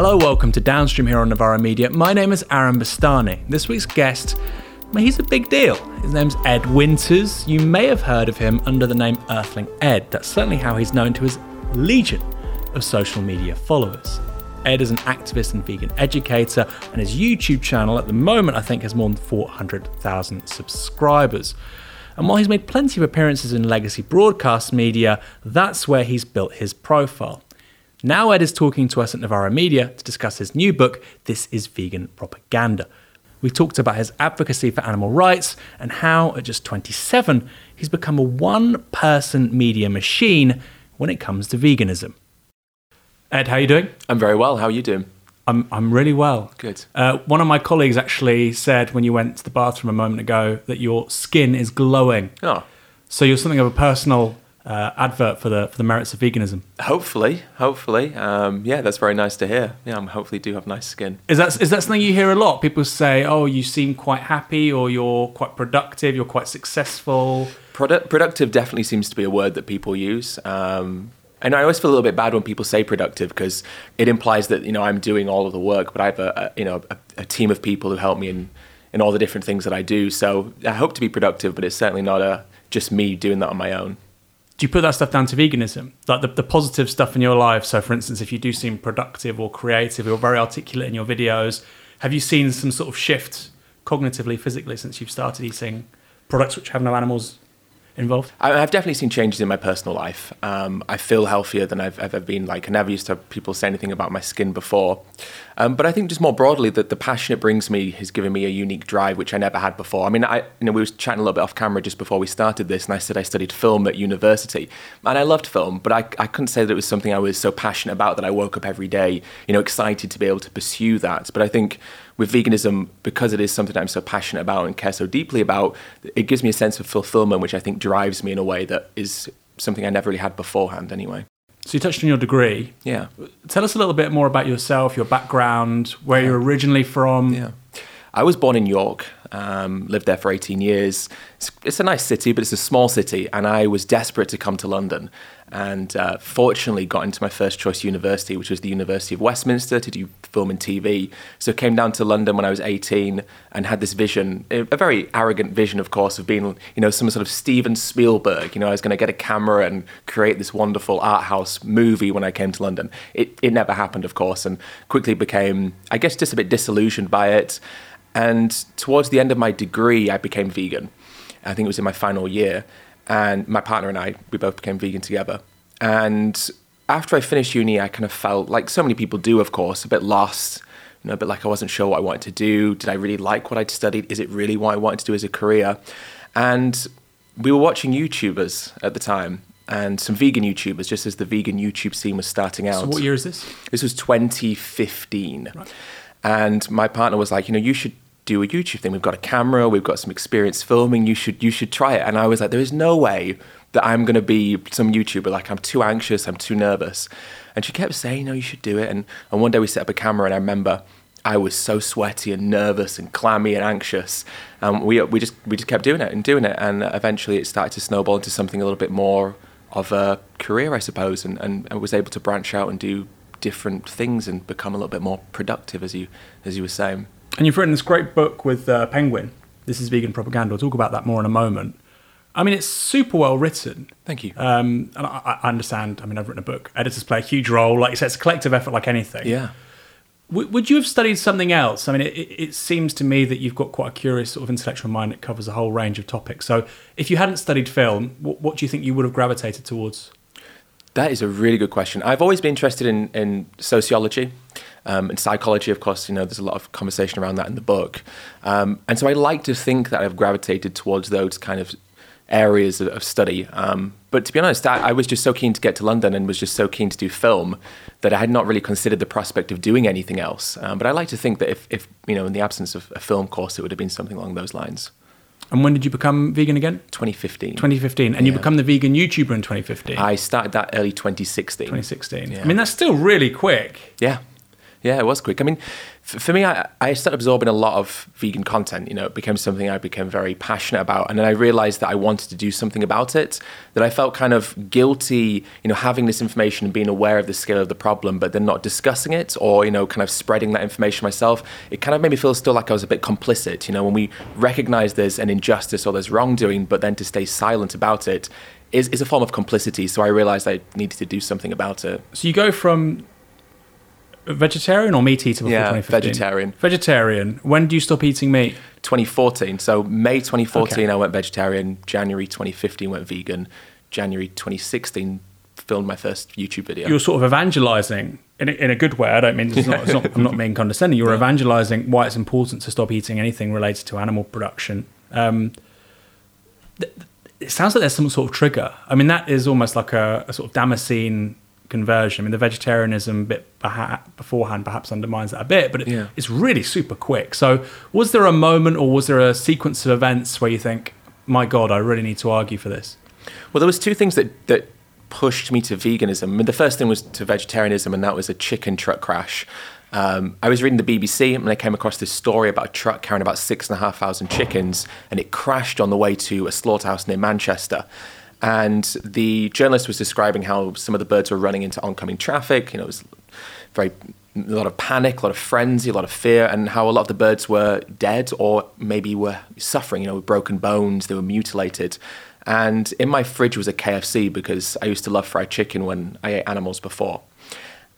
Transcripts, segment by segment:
Hello, welcome to Downstream here on Novara Media. My name is Aaron Bastani. This week's guest, well, he's a big deal. His name's Ed Winters. You may have heard of him under the name Earthling Ed. That's certainly how he's known to his legion of social media followers. Ed is an activist and vegan educator, and his YouTube channel at the moment, I think, has more than 400,000 subscribers. And while he's made plenty of appearances in legacy broadcast media, that's where he's built his profile. Now, Ed is talking to us at Novara Media to discuss his new book, This is Vegan Propaganda. We talked about his advocacy for animal rights and how, at just 27, he's become a one person media machine when it comes to veganism. Ed, how are you doing? I'm very well. How are you doing? I'm, I'm really well. Good. Uh, one of my colleagues actually said when you went to the bathroom a moment ago that your skin is glowing. Oh, So you're something of a personal uh, advert for the for the merits of veganism. hopefully, hopefully. Um, yeah, that's very nice to hear. Yeah, I'm hopefully do have nice skin. Is that is that something you hear a lot? People say, "Oh, you seem quite happy, or you're quite productive, you're quite successful." Produ- productive definitely seems to be a word that people use. Um, and I always feel a little bit bad when people say productive because it implies that you know I'm doing all of the work, but I have a, a you know a, a team of people who help me in in all the different things that I do. So I hope to be productive, but it's certainly not a just me doing that on my own. Do you put that stuff down to veganism, like the, the positive stuff in your life? So, for instance, if you do seem productive or creative or very articulate in your videos, have you seen some sort of shift cognitively, physically, since you've started eating products which have no animals involved? I- I've definitely seen changes in my personal life. Um, I feel healthier than I've ever been. Like I never used to have people say anything about my skin before. Um, but I think just more broadly that the passion it brings me has given me a unique drive which I never had before. I mean, I you know we were chatting a little bit off camera just before we started this, and I said I studied film at university, and I loved film, but I, I couldn't say that it was something I was so passionate about that I woke up every day, you know, excited to be able to pursue that. But I think with veganism, because it is something I'm so passionate about and care so deeply about, it gives me a sense of fulfillment, which I think drives me in a way that is something I never really had beforehand. Anyway, So, you touched on your degree. yeah. Tell us a little bit more about yourself, your background, where you're originally from. Yeah. I was born in York, um, lived there for 18 years. It's, it's a nice city, but it's a small city, and I was desperate to come to London. And uh, fortunately, got into my first choice university, which was the University of Westminster, to do film and TV. So, came down to London when I was 18 and had this vision, a very arrogant vision, of course, of being, you know, some sort of Steven Spielberg. You know, I was going to get a camera and create this wonderful art house movie when I came to London. It, it never happened, of course, and quickly became, I guess, just a bit disillusioned by it. And towards the end of my degree, I became vegan. I think it was in my final year. And my partner and I, we both became vegan together. And after I finished uni, I kind of felt like so many people do, of course, a bit lost, you know, a bit like I wasn't sure what I wanted to do. Did I really like what I'd studied? Is it really what I wanted to do as a career? And we were watching YouTubers at the time and some vegan YouTubers, just as the vegan YouTube scene was starting out. So, what year is this? This was 2015. Right. And my partner was like, you know, you should do a YouTube thing. We've got a camera, we've got some experience filming. You should you should try it. And I was like, there is no way that I'm going to be some YouTuber. Like I'm too anxious, I'm too nervous. And she kept saying, no, you should do it. And and one day we set up a camera, and I remember. I was so sweaty and nervous and clammy and anxious. Um, we, we just we just kept doing it and doing it, and eventually it started to snowball into something a little bit more of a career, I suppose, and, and I was able to branch out and do different things and become a little bit more productive, as you as you were saying. And you've written this great book with uh, Penguin. This is vegan propaganda. We'll talk about that more in a moment. I mean, it's super well written. Thank you. Um, and I, I understand. I mean, I've written a book. Editors play a huge role. Like you said, it's a collective effort, like anything. yeah. W- would you have studied something else? I mean, it, it seems to me that you've got quite a curious sort of intellectual mind that covers a whole range of topics. So, if you hadn't studied film, what, what do you think you would have gravitated towards? That is a really good question. I've always been interested in, in sociology um, and psychology, of course. You know, there's a lot of conversation around that in the book. Um, and so I like to think that I've gravitated towards those kind of areas of, of study. Um, but to be honest, I, I was just so keen to get to London and was just so keen to do film that I had not really considered the prospect of doing anything else. Um, but I like to think that if, if, you know, in the absence of a film course, it would have been something along those lines. And when did you become vegan again? 2015. 2015. And you Yeah. become the vegan YouTuber in 2015. I started that early 2016. 2016. Yeah. I mean, that's still really quick. Yeah. Yeah, it was quick. I mean, f- for me, I, I started absorbing a lot of vegan content. You know, it became something I became very passionate about, and then I realized that I wanted to do something about it. That I felt kind of guilty, you know, having this information and being aware of the scale of the problem, but then not discussing it or you know, kind of spreading that information myself. It kind of made me feel still like I was a bit complicit. You know, when we recognize there's an injustice or there's wrongdoing, but then to stay silent about it is, is a form of complicity. So I realized I needed to do something about it. So you go from vegetarian or meat eater before Yeah, 2015? vegetarian. Vegetarian. When do you stop eating meat? 2014. So May 2014, Okay. I went vegetarian. January 2015, went vegan. January 2016, filmed my first YouTube video. You're sort of evangelizing in a, in a good way. I don't mean it's not, it's not, I'm not being condescending. You're evangelizing why it's important to stop eating anything related to animal production. Um, th- it sounds like there's some sort of trigger. I mean, that is almost like a, a sort of Damascene conversion. I mean, the vegetarianism bit beforehand perhaps undermines that a bit, but it, Yeah. it's really super quick. So, was there a moment or was there a sequence of events where you think, "My God, I really need to argue for this"? Well, there was two things that that pushed me to veganism. I mean, the first thing was to vegetarianism, and that was a chicken truck crash. Um, I was reading the BBC and I came across this story about a truck carrying about six and a half thousand chickens, and it crashed on the way to a slaughterhouse near Manchester. And the journalist was describing how some of the birds were running into oncoming traffic. You know, it was very a lot of panic, a lot of frenzy, a lot of fear, and how a lot of the birds were dead or maybe were suffering. You know, with broken bones, they were mutilated. And in my fridge was a KFC because I used to love fried chicken when I ate animals before.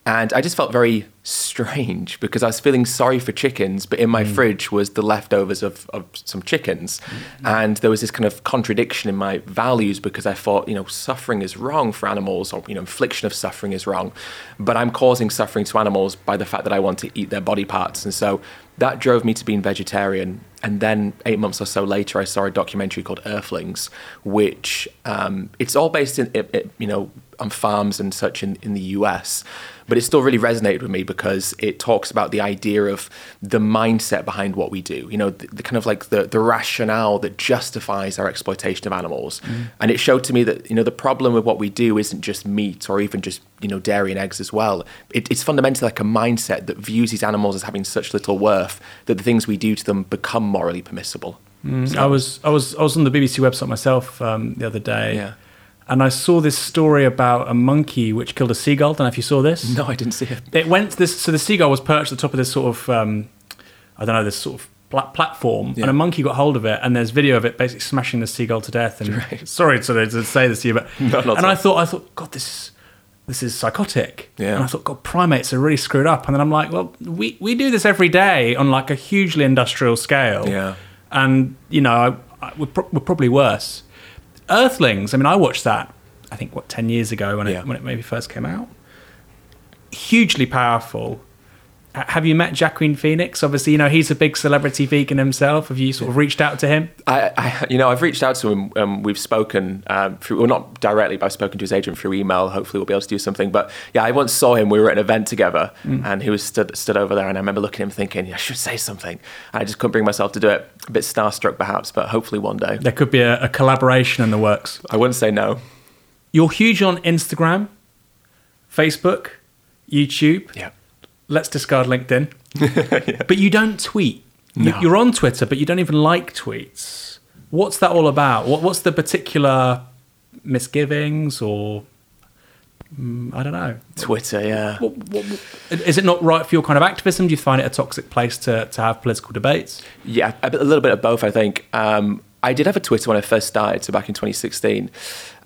And I just felt very strange because I was feeling sorry for chickens, but in my fridge was the leftovers of, of some chickens. And there was this kind of contradiction in my values because I thought, you know, suffering is wrong for animals or, you know, infliction of suffering is wrong. But I'm causing suffering to animals by the fact that I want to eat their body parts. And so that drove me to being vegetarian. And then eight months or so later, I saw a documentary called Earthlings, which um, it's all based in, it, it, you know, on farms and such in, in the US. But it still really resonated with me because it talks about the idea of the mindset behind what we do. You know, the, the kind of like the, the rationale that justifies our exploitation of animals. And it showed to me that, you know, the problem with what we do isn't just meat or even just, you know, dairy and eggs as well. It, it's fundamentally like a mindset that views these animals as having such little worth that the things we do to them become morally permissible. I was I was I was on the BBC website myself um, the other day, Yeah. And I saw this story about a monkey which killed a seagull. Don't know if you saw this. No, I didn't see it. It went this. So the seagull was perched at the top of this sort of um, I don't know this sort of pla- platform, Yeah. and a monkey got hold of it, and there's video of it basically smashing the seagull to death. And Right. sorry to, to say this to you, but No, and at I thought I thought God this is. This is psychotic. Yeah. And I thought, God, primates are really screwed up. And then I'm like, well, we, we do this every day on like a hugely industrial scale Yeah. and you know, I, I, we're, pro- we're probably worse. Earthlings. I mean, I watched that. I think what ten years ago when Yeah. it when it maybe first came out. Hugely powerful. Have you met Joaquin Phoenix? Obviously, you know he's a big celebrity vegan himself. Have you sort of reached out to him? I, I, you know, I've reached out to him. Um, we've spoken um, through, well, not directly, but I've spoken to his agent through email. Hopefully, we'll be able to do something. But yeah, I once saw him. We were at an event together, and he was stood stood over there, and I remember looking at him, thinking, I should say something. And I just couldn't bring myself to do it. A bit starstruck, perhaps, but hopefully one day. There could be a, a collaboration in the works. I wouldn't say no. You're huge on Instagram, Facebook, YouTube. Yeah. Let's discard LinkedIn. But you don't tweet. No. You're on Twitter, but you don't even like tweets. What's that all about? What's the particular misgivings or mm, I don't know. Twitter, yeah. What, what, what- is it not right for your kind of activism? Do you find it a toxic place to, to have political debates? Yeah, a, bit- a little bit of both, I think. Um, I did have a Twitter when I first started, so back in 2016,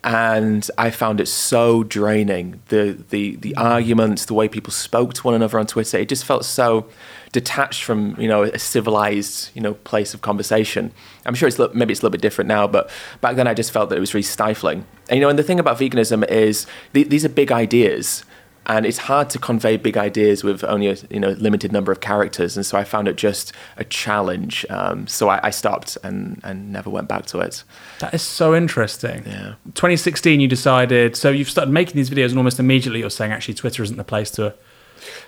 and I found it so draining. The the the arguments, the way people spoke to one another on Twitter, it just felt so detached from you know a civilized you know place of conversation. I'm sure it's maybe it's a little bit different now, but back then I just felt that it was really stifling. And you know, and the thing about veganism is th- these are big ideas and it's hard to convey big ideas with only a you know limited number of characters and so i found it just a challenge um, so I, I stopped and, and never went back to it That is so interesting. Yeah. 2016, you decided, so you've started making these videos, and almost immediately you're saying actually Twitter isn't the place to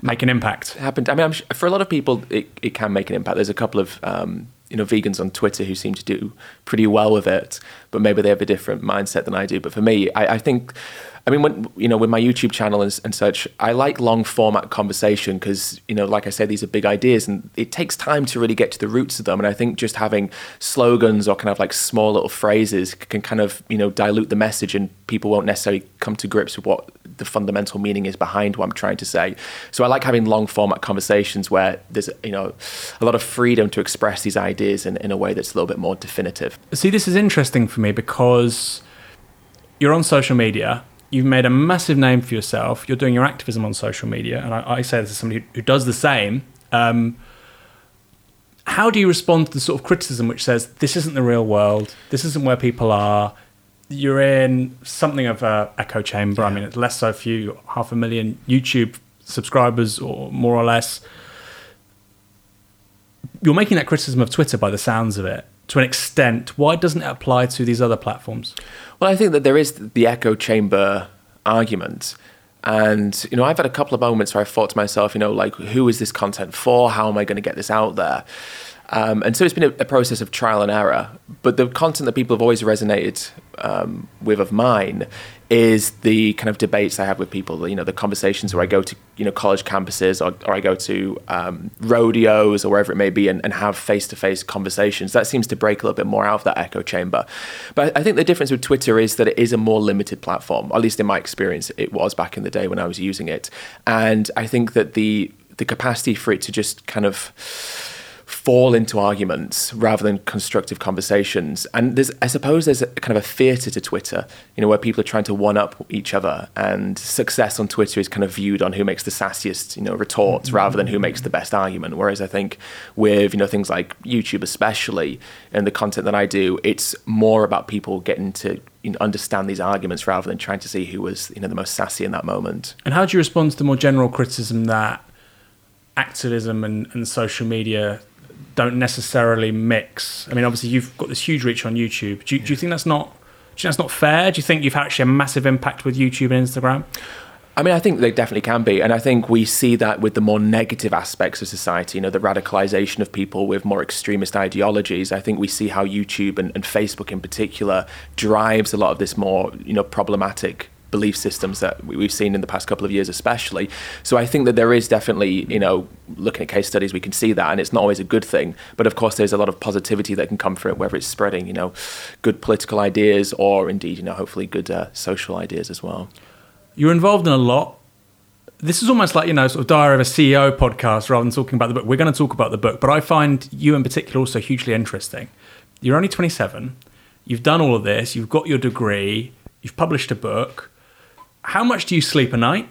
make an impact. it happened i mean for a lot of people it, it can make an impact there's a couple of um, you know vegans on Twitter who seem to do pretty well with it, but maybe they have a different mindset than I do. But for me, I, I think I mean, when you know, with my YouTube channel and, and such, I like long format conversation because you know, like I said, these are big ideas, and it takes time to really get to the roots of them. And I think just having slogans or kind of like small little phrases can kind of you know dilute the message, and people won't necessarily come to grips with what the fundamental meaning is behind what I'm trying to say. So I like having long format conversations where there's you know a lot of freedom to express these ideas in, in a way that's a little bit more definitive. See, this is interesting for me because you're on social media you've made a massive name for yourself. You're doing your activism on social media, and I, I say this as somebody who does the same. Um, how do you respond to the sort of criticism which says this isn't the real world, this isn't where people are? You're in something of a echo chamber. Yeah. I mean, it's less so for you, half a million YouTube subscribers or more or less. You're making that criticism of Twitter by the sounds of it to an extent. Why doesn't it apply to these other platforms? Well, I think that there is the echo chamber argument. And, you know, I've had a couple of moments where I thought to myself, you know, like, who is this content for? How am I going to get this out there? Um, and so it's been a, a, process of trial and error. But the content that people have always resonated um, with of mine is the kind of debates I have with people. You know, the conversations where I go to you know college campuses or, or I go to um, rodeos or wherever it may be and, and have face to face conversations. That seems to break a little bit more out of that echo chamber. But I think the difference with Twitter is that it is a more limited platform. At least in my experience, it was back in the day when I was using it. And I think that the the capacity for it to just kind of fall into arguments rather than constructive conversations. And there's, I suppose, there's a kind of a theatre to Twitter, you know, where people are trying to one up each other, and success on Twitter is kind of viewed on who makes the sassiest, you know, retorts mm-hmm. rather than who makes the best argument. Whereas I think with you know things like YouTube, especially, and the content that I do, it's more about people getting to you know, understand these arguments rather than trying to see who was you know the most sassy in that moment. And how do you respond to the more general criticism that activism and, and social media don't necessarily mix. I mean, obviously you've got this huge reach on YouTube. Do you, do you think that's not? Do you think that's not fair? Do you think you've had actually a massive impact with YouTube and Instagram? I mean, I think they definitely can be. And I think we see that with the more negative aspects of society, you know, the radicalization of people with more extremist ideologies. I think we see how YouTube and, and Facebook in particular drives a lot of this more, you know, problematic belief systems that we've seen in the past couple of years, especially. So I think that there is definitely, you know, looking at case studies, we can see that, and it's not always a good thing. But of course, there's a lot of positivity that can come from it, whether it's spreading, you know, good political ideas or indeed, you know, hopefully good uh, social ideas as well. You're involved in a lot. This is almost like, you know, sort of Diary of a CEO podcast rather than talking about the book. We're going to talk about the book, but I find you in particular also hugely interesting. You're only 27. You've done all of this. You've got your degree. You've published a book how much do you sleep a night?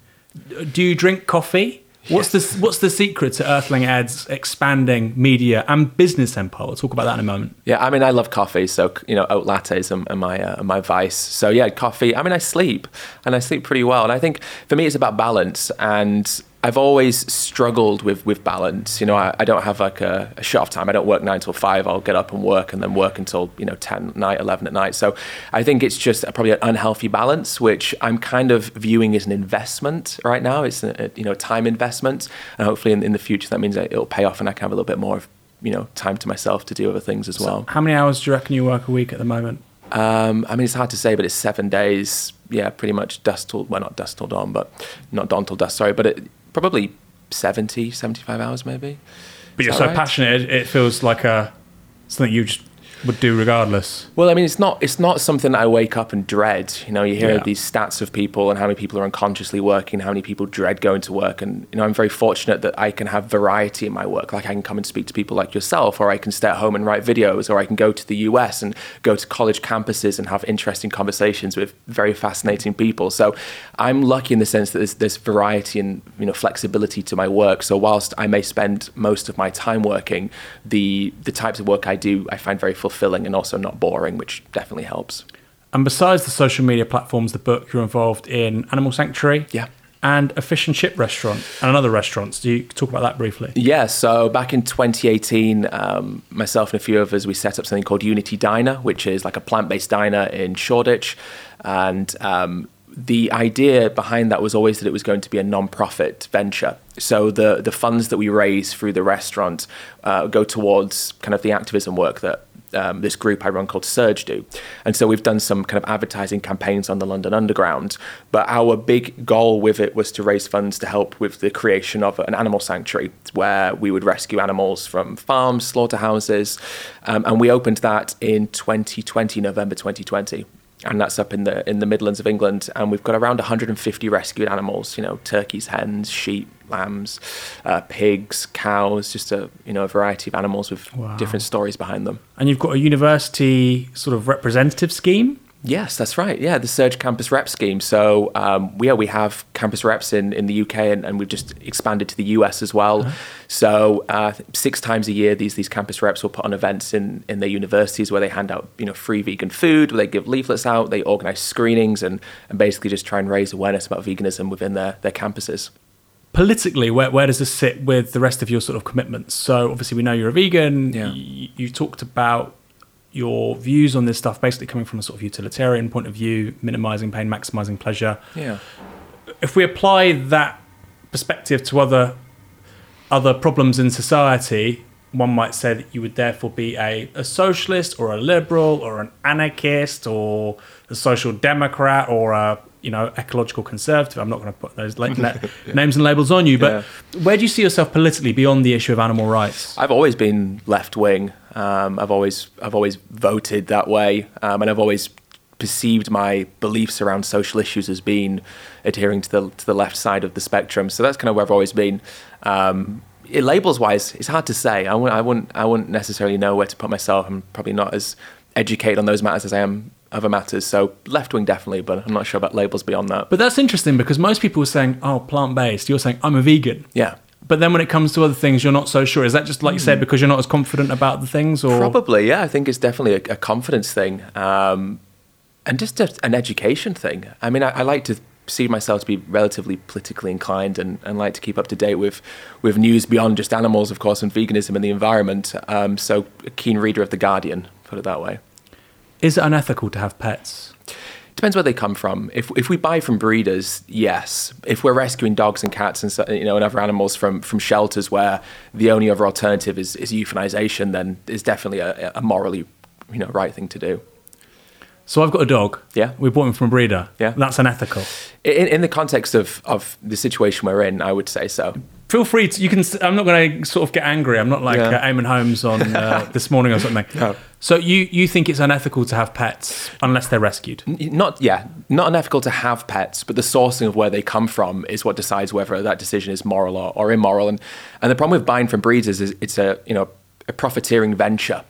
do you drink coffee? What's yes. the what's the secret to Earthling Ed's expanding media and business empire? We'll talk about that in a moment. Yeah, I mean, I love coffee, so you know, oat lattes are, are my uh, are my vice. So yeah, coffee. I mean, I sleep, and I sleep pretty well. And I think for me, it's about balance. And I've always struggled with with balance. You know, I, I don't have like a, a shut off time. I don't work nine till five. I'll get up and work, and then work until you know ten night, eleven at night. So I think it's just a, probably an unhealthy balance, which I'm kind of viewing as an investment right now. It's a, a you know time investment, and hopefully in, in the future that means that it'll pay off, and I can have a little bit more of you know time to myself to do other things as so well. How many hours do you reckon you work a week at the moment? Um, I mean, it's hard to say, but it's seven days. Yeah, pretty much dusk till well, not dusk till dawn, but not dawn till dusk. Sorry, but it, probably 70, 75 hours maybe. But Is you're so right? passionate, it, it feels like a something you just would do regardless. Well, I mean, it's not it's not something I wake up and dread. You know, you hear yeah. these stats of people and how many people are unconsciously working, how many people dread going to work, and you know, I'm very fortunate that I can have variety in my work. Like I can come and speak to people like yourself, or I can stay at home and write videos, or I can go to the US and go to college campuses and have interesting conversations with very fascinating people. So I'm lucky in the sense that there's, there's variety and you know flexibility to my work. So whilst I may spend most of my time working, the the types of work I do I find very fulfilling fulfilling and also not boring, which definitely helps. And besides the social media platforms, the book, you're involved in Animal Sanctuary. Yeah. And a fish and chip restaurant and another restaurant. Do you talk about that briefly? Yeah. So back in 2018, um, myself and a few others, we set up something called Unity Diner, which is like a plant-based diner in Shoreditch, and um, the idea behind that was always that it was going to be a non-profit venture. So the the funds that we raise through the restaurant uh, go towards kind of the activism work that um, this group I run called Surge do. And so we've done some kind of advertising campaigns on the London Underground. But our big goal with it was to raise funds to help with the creation of an animal sanctuary where we would rescue animals from farms, slaughterhouses. Um, and we opened that in 2020, November 2020 and that's up in the in the Midlands of England. And we've got around 150 rescued animals. You know, turkeys, hens, sheep, lambs, uh, pigs, cows, just a you know a variety of animals with wow. different stories behind them. And you've got a university sort of representative scheme. Yes, that's right. Yeah, the Surge Campus Rep scheme. So um, yeah, we have campus reps in, in the UK, and, and we've just expanded to the US as well. Uh-huh. So uh, six times a year, these these campus reps will put on events in, in their universities where they hand out you know free vegan food, where they give leaflets out, they organise screenings, and, and basically just try and raise awareness about veganism within their, their campuses politically, where, where does this sit with the rest of your sort of commitments? So obviously, we know you're a vegan. Yeah. You, you, talked about your views on this stuff basically coming from a sort of utilitarian point of view, minimizing pain, maximizing pleasure. Yeah. If we apply that perspective to other other problems in society, one might say that you would therefore be a, a socialist or a liberal or an anarchist or a social democrat or a you know ecological conservative. I'm not going to put those like, yeah. names and labels on you, but yeah. where do you see yourself politically beyond the issue of animal rights? I've always been left wing. Um, I've always I've always voted that way, um, and I've always perceived my beliefs around social issues as being adhering to the to the left side of the spectrum. So that's kind of where I've always been. Um, it, labels wise, it's hard to say. I wouldn't, I wouldn't I wouldn't necessarily know where to put myself. I'm probably not as educated on those matters as I am other matters. So left wing definitely, but I'm not sure about labels beyond that. But that's interesting because most people are saying, "Oh, plant based." You're saying, "I'm a vegan." Yeah. But then when it comes to other things, you're not so sure. Is that just like you said hmm. because you're not as confident about the things, or probably? Yeah, I think it's definitely a, a confidence thing, um, and just a, an education thing. I mean, I, I like to see myself to be relatively politically inclined and, and like to keep up to date with with news beyond just animals, of course, and veganism and the environment. Um, so, a keen reader of the Guardian, put it that way. Is it unethical to have pets? Depends where they come from. If if we buy from breeders, yes. If we're rescuing dogs and cats and you know and other animals from from shelters where the only other alternative is is euthanization, then it's definitely a, a morally you know right thing to do. So I've got a dog. Yeah. We bought him from a breeder. Yeah. That's unethical. In, in the context of, of the situation we're in, I would say so feel free to. You can. I'm not going to sort of get angry. I'm not like yeah. uh, Eamonn Holmes on uh, this morning or something. No. So you you think it's unethical to have pets unless they're rescued? Not yeah, not unethical to have pets, but the sourcing of where they come from is what decides whether that decision is moral or, or immoral. And and the problem with buying from breeders is it's a you know a profiteering venture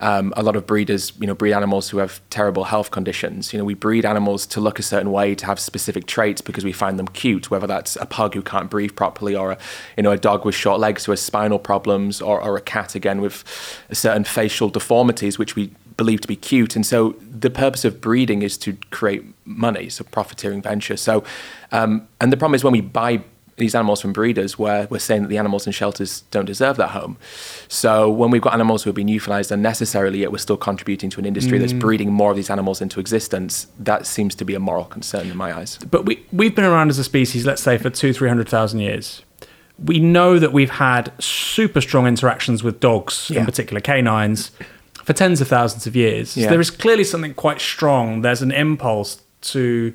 um, a lot of breeders, you know, breed animals who have terrible health conditions. You know, we breed animals to look a certain way, to have specific traits because we find them cute. Whether that's a pug who can't breathe properly, or a, you know, a dog with short legs who has spinal problems, or, or a cat again with certain facial deformities, which we believe to be cute. And so the purpose of breeding is to create money, so profiteering venture. So, um, and the problem is when we buy these animals from breeders where we're saying that the animals in shelters don't deserve that home. So when we've got animals who have been euthanized unnecessarily, yet we're still contributing to an industry mm. that's breeding more of these animals into existence, that seems to be a moral concern in my eyes. But we, we've been around as a species, let's say, for two, 300,000 years. We know that we've had super strong interactions with dogs, yeah. in particular canines, for tens of thousands of years. Yeah. So there is clearly something quite strong. There's an impulse to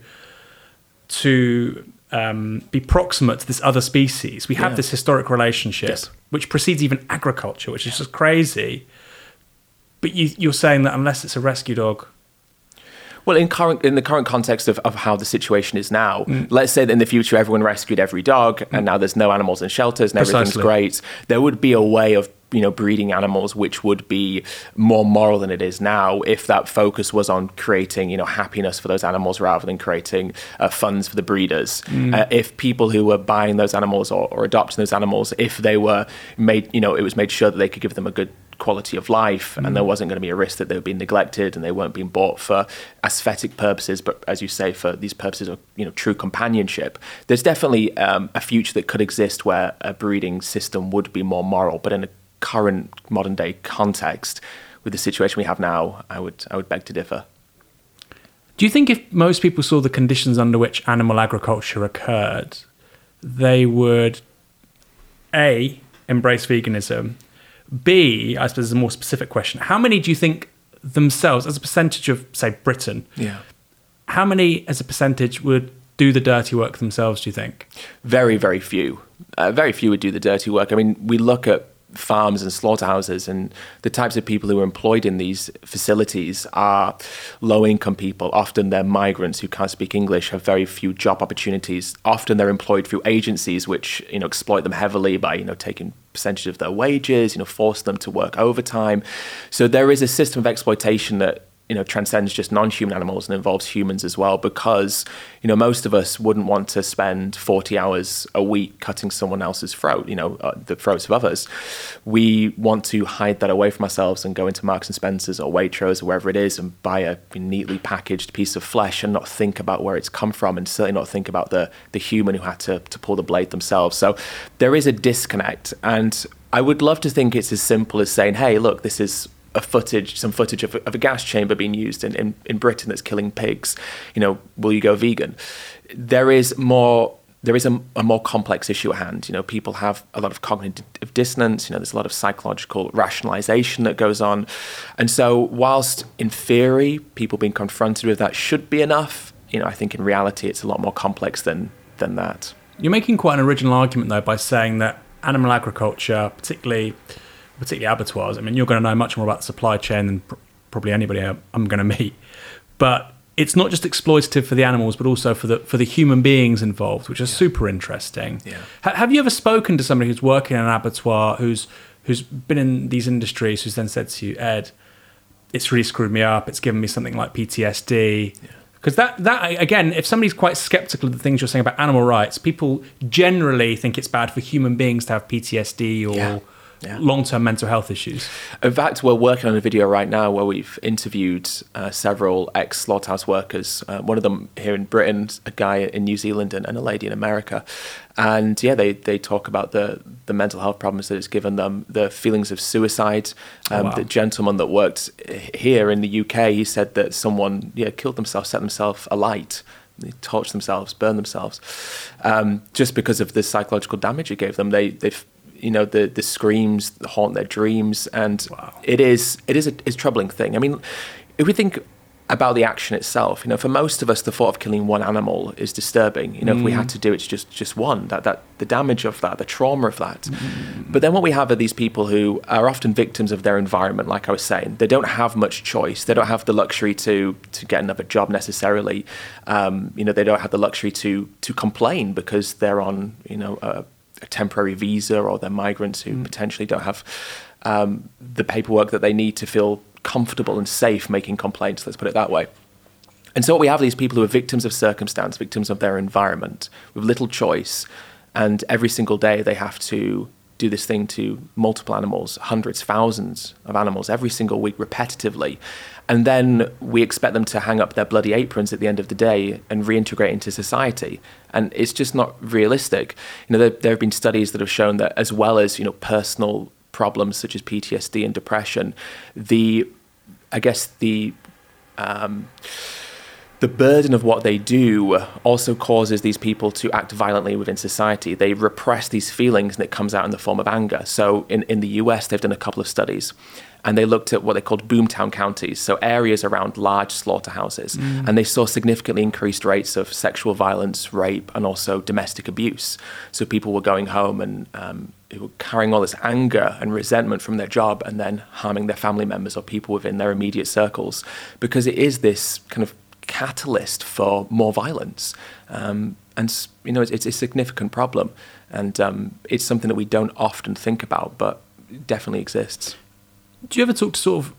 to um, be proximate to this other species. We have yeah. this historic relationship, yes. which precedes even agriculture, which is just crazy. But you, are saying that unless it's a rescue dog. Well, in current in the current context of, of how the situation is now, mm. let's say that in the future everyone rescued every dog, mm. and now there's no animals in shelters and Precisely. everything's great. There would be a way of you know breeding animals which would be more moral than it is now if that focus was on creating you know happiness for those animals rather than creating uh, funds for the breeders mm. uh, if people who were buying those animals or, or adopting those animals if they were made you know it was made sure that they could give them a good quality of life mm. and there wasn't going to be a risk that they were being neglected and they weren't being bought for aesthetic purposes but as you say for these purposes of you know true companionship there's definitely um, a future that could exist where a breeding system would be more moral but in a current modern day context with the situation we have now, I would I would beg to differ. Do you think if most people saw the conditions under which animal agriculture occurred, they would a embrace veganism? B, I suppose, is a more specific question. How many do you think themselves, as a percentage of, say, Britain, Yeah. how many as a percentage would do the dirty work themselves? Do you think? Very, very few. Uh, very few would do the dirty work. I mean, we look at farms and slaughterhouses, and the types of people who are employed in these facilities are low income people. Often they're migrants who can't speak English, have very few job opportunities. Often they're employed through agencies which you know exploit them heavily by you know taking percentage of their wages, you know, force them to work overtime. So there is a system of exploitation that you know transcends just non-human animals and involves humans as well because you know most of us wouldn't want to spend 40 hours a week cutting someone else's throat you know uh, the throats of others. We want to hide that away from ourselves and go into Marks and Spencers or Waitrose or wherever it is and buy a neatly packaged piece of flesh and not think about where it's come from and certainly not think about the the human who had to, to pull the blade themselves. So there is a disconnect and I would love to think it's as simple as saying hey look this is a footage, some footage of a, of a gas chamber being used in, in, in Britain that's killing pigs. You know, will you go vegan? There is more. There is a, a more complex issue at hand. You know, people have a lot of cognitive dissonance. You know, there's a lot of psychological rationalization that goes on, and so whilst in theory people being confronted with that should be enough, you know, I think in reality it's a lot more complex than than that. You're making quite an original argument though by saying that animal agriculture, particularly particularly abattoirs. I mean, you're going to know much more about the supply chain than pr- probably anybody I'm going to meet. But it's not just exploitative for the animals, but also for the for the human beings involved, which is super interesting. Yeah. Ha- have you ever spoken to somebody who's working in an abattoir, who's who's been in these industries, who's then said to you, Ed, it's really screwed me up. It's given me something like PTSD. Because that, that again, if somebody's quite skeptical of the things you're saying about animal rights, people generally think it's bad for human beings to have PTSD or Yeah. Long-term mental health issues. In fact, we're working on a video right now where we've interviewed uh, several ex slaughterhouse workers. Uh, one of them here in Britain, a guy in New Zealand, and, and a lady in America. And yeah, they, they talk about the, the mental health problems that it's given them, the feelings of suicide. Um, Oh, wow. The gentleman that worked here in the UK, he said that someone yeah, killed themselves, set themselves alight. They torch themselves, burned themselves, um, just because of the psychological damage it gave them. They, they've, you know, the the screams haunt their dreams, and Wow. it is it is a, it's a troubling thing. I mean, if we think about the action itself, you know, for most of us, the thought of killing one animal is disturbing. You know, if we had to do it, it's just just one. That that the damage of that, the trauma of that. But then what we have are these people who are often victims of their environment. Like I was saying, they don't have much choice. They don't have the luxury to to get another job necessarily. Um, you know, they don't have the luxury to to complain because they're on you know a, a temporary visa or they're migrants who potentially don't have um, the paperwork that they need to feel comfortable and safe making complaints. Let's put it that way. And so what we have these people who are victims of circumstance, victims of their environment, with little choice, and every single day they have to do this thing to multiple animals, hundreds, thousands of animals every single week repetitively. And then we expect them to hang up their bloody aprons at the end of the day and reintegrate into society. And it's just not realistic. You know, there, there have been studies that have shown that as well as, you know, personal problems such as PTSD and depression, the, I guess the, um, the burden of what they do also causes these people to act violently within society. They repress these feelings and it comes out in the form of anger. So in, in the US, they've done a couple of studies and they looked at what they called boomtown counties, so areas around large slaughterhouses. And they saw significantly increased rates of sexual violence, rape, and also domestic abuse. So people were going home and um, were carrying all this anger and resentment from their job and then harming their family members or people within their immediate circles because it is this kind of catalyst for more violence. Um, and you know, it's, it's a significant problem, and um, it's something that we don't often think about, but definitely exists. Do you ever talk to sort of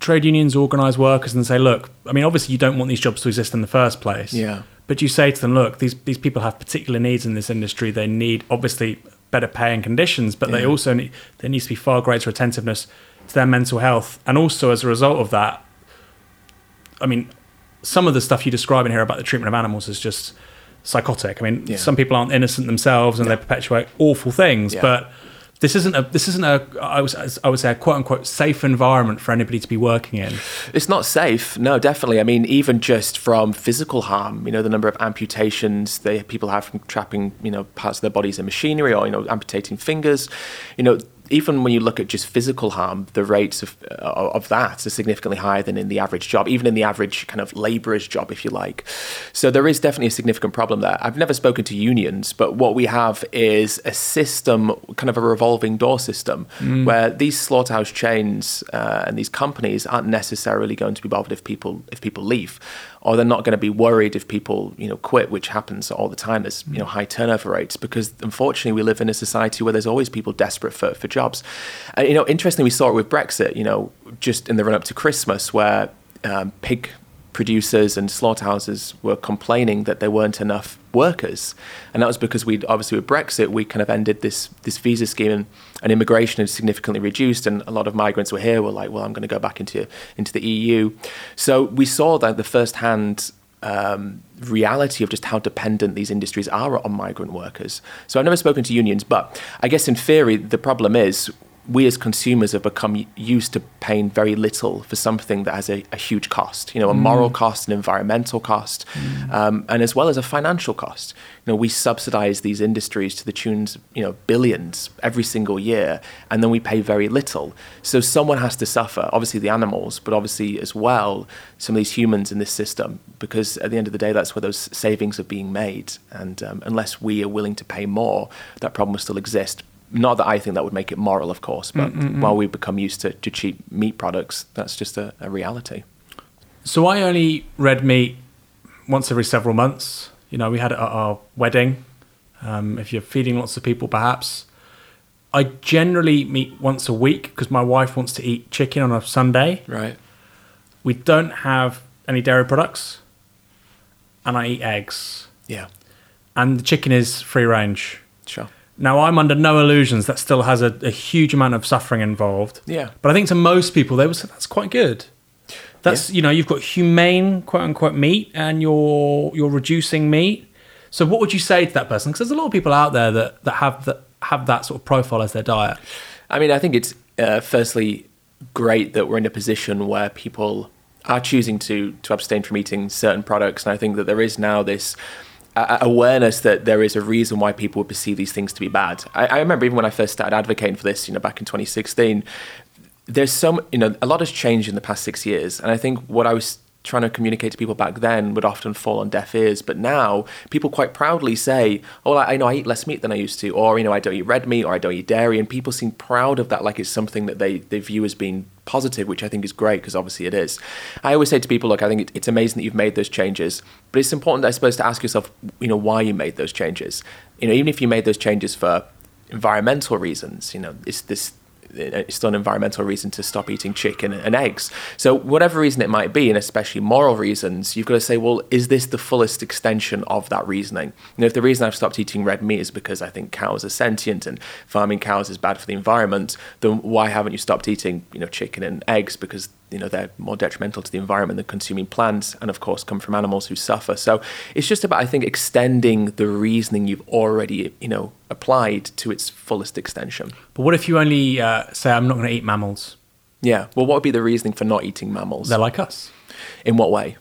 trade unions, organised workers, and say, look, I mean, obviously you don't want these jobs to exist in the first place. Yeah. But you say to them, look, these these people have particular needs in this industry. They need obviously better pay and conditions, but they also need there needs to be far greater attentiveness to their mental health, and also as a result of that, I mean, some of the stuff you describe in here about the treatment of animals is just psychotic. I mean, Yeah. some people aren't innocent themselves and they perpetuate awful things, Yeah. but this isn't a this isn't a I was I would say a quote unquote safe environment for anybody to be working in. It's not safe. No, definitely. I mean, even just from physical harm, you know, the number of amputations that people have from trapping, you know, parts of their bodies in machinery or you know, amputating fingers, you know, even when you look at just physical harm, the rates of, uh, of that are significantly higher than in the average job, even in the average kind of labourer's job, if you like. So there is definitely a significant problem there. I've never spoken to unions, but what we have is a system, kind of a revolving door system, mm. where these slaughterhouse chains uh, and these companies aren't necessarily going to be bothered if people if people leave or they're not going to be worried if people you know quit, which happens all the time. There's you know high turnover rates because unfortunately we live in a society where there's always people desperate for, for jobs. And you know, interestingly, we saw it with Brexit. You know, just in the run up to Christmas, where um, pig producers and slaughterhouses were complaining that there weren't enough workers, and that was because we obviously with Brexit we kind of ended this this visa scheme and, and immigration had significantly reduced, and a lot of migrants were here were like, well, I'm going to go back into into the EU. So we saw that the first hand. Um, reality of just how dependent these industries are on migrant workers. So I've never spoken to unions, but I guess in theory the problem is we as consumers have become used to paying very little for something that has a, a huge cost, you know, a mm. moral cost, an environmental cost, mm. um, and as well as a financial cost. You know, we subsidize these industries to the tunes, you know, billions every single year, and then we pay very little. So someone has to suffer, obviously the animals, but obviously as well some of these humans in this system, because at the end of the day, that's where those savings are being made. And um, unless we are willing to pay more, that problem will still exist not that I think that would make it moral, of course, but Mm-mm-mm. while mm. we become used to, to cheap meat products, that's just a, a reality. So I only eat red meat once every several months. You know, we had it at our wedding. Um, if you're feeding lots of people, perhaps. I generally eat meat once a week because my wife wants to eat chicken on a Sunday. Right. We don't have any dairy products, and I eat eggs. Yeah. And the chicken is free range. Sure. Now, I'm under no illusions that still has a, a, huge amount of suffering involved. Yeah. But I think to most people, they would say that's quite good. That's yeah. you know, you've got humane quote unquote meat, and you're you're reducing meat. So, what would you say to that person? Because there's a lot of people out there that that have that have that sort of profile as their diet. I mean, I think it's uh, firstly great that we're in a position where people are choosing to to abstain from eating certain products, and I think that there is now this awareness that there is a reason why people would perceive these things to be bad. I, I, remember even when I first started advocating for this, you know, back in 2016, there's some, you know, a lot has changed in the past six years. And I think what I was trying to communicate to people back then would often fall on deaf ears. But now people quite proudly say, "Oh, I, know I eat less meat than I used to," or you know, I don't eat red meat, or I don't eat dairy, and people seem proud of that, like it's something that they they view as being positive, which I think is great because obviously it is. I always say to people, look, I think it, it's amazing that you've made those changes, but it's important, I suppose, to ask yourself, you know, why you made those changes. You know, even if you made those changes for environmental reasons, you know, it's this Uh, it's still an environmental reason to stop eating chicken and eggs. So, whatever reason it might be, and especially moral reasons, you've got to say, well, is this the fullest extension of that reasoning? You know, if the reason I've stopped eating red meat is because I think cows are sentient and farming cows is bad for the environment, then why haven't you stopped eating, you know, chicken and eggs because you know they're more detrimental to the environment than consuming plants and of course come from animals who suffer. So it's just about i think extending the reasoning you've already you know applied to its fullest extension. But what if you only uh, say i'm not going to eat mammals yeah. Well what would be the reasoning for not eating mammals? They're like us. In what way?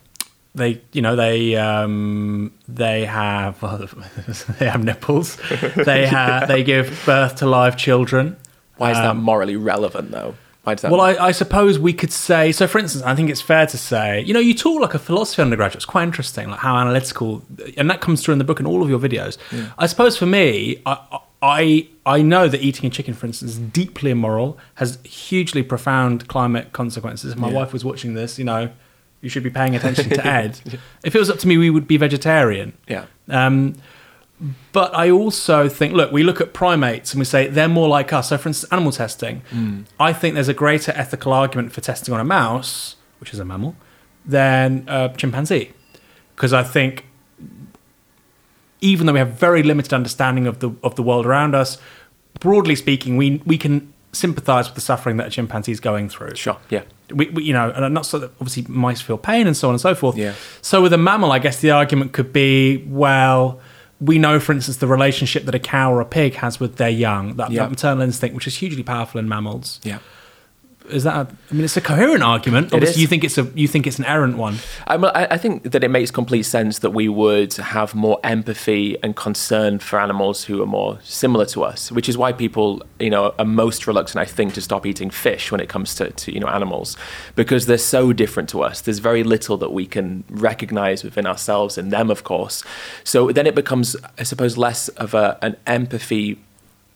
They you know they um, they have well, they have nipples. They have they give birth to live children. Why is um, that morally relevant though well, I, I, suppose we could say. So, for instance, I think it's fair to say, you know, you talk like a philosophy undergraduate. It's quite interesting, like how analytical, and that comes through in the book and all of your videos. Yeah. I suppose for me, I, I I know that eating a chicken, for instance, is deeply immoral, has hugely profound climate consequences. If my yeah. wife was watching this, you know, you should be paying attention to Ed. if it was up to me, we would be vegetarian. Yeah. Um, but I also think, look, we look at primates and we say they're more like us. So, for instance, animal testing, mm. I think there's a greater ethical argument for testing on a mouse, which is a mammal, than a chimpanzee. Because I think, even though we have very limited understanding of the of the world around us, broadly speaking, we we can sympathise with the suffering that a chimpanzee is going through. Sure, yeah. We, we, you know, and not so that obviously mice feel pain and so on and so forth. Yeah. So with a mammal, I guess the argument could be, well we know, for instance, the relationship that a cow or a pig has with their young, that, Yeah. that maternal instinct, which is hugely powerful in mammals. Yeah. Is that? A, I mean, it's a coherent argument. Obviously, you think it's a you think it's an errant one. I, mean, I I think that it makes complete sense that we would have more empathy and concern for animals who are more similar to us, which is why people, you know, are most reluctant, I think, to stop eating fish when it comes to, to you know, animals, because they're so different to us. There's very little that we can recognize within ourselves in them, of course. So then it becomes, I suppose, less of a, an empathy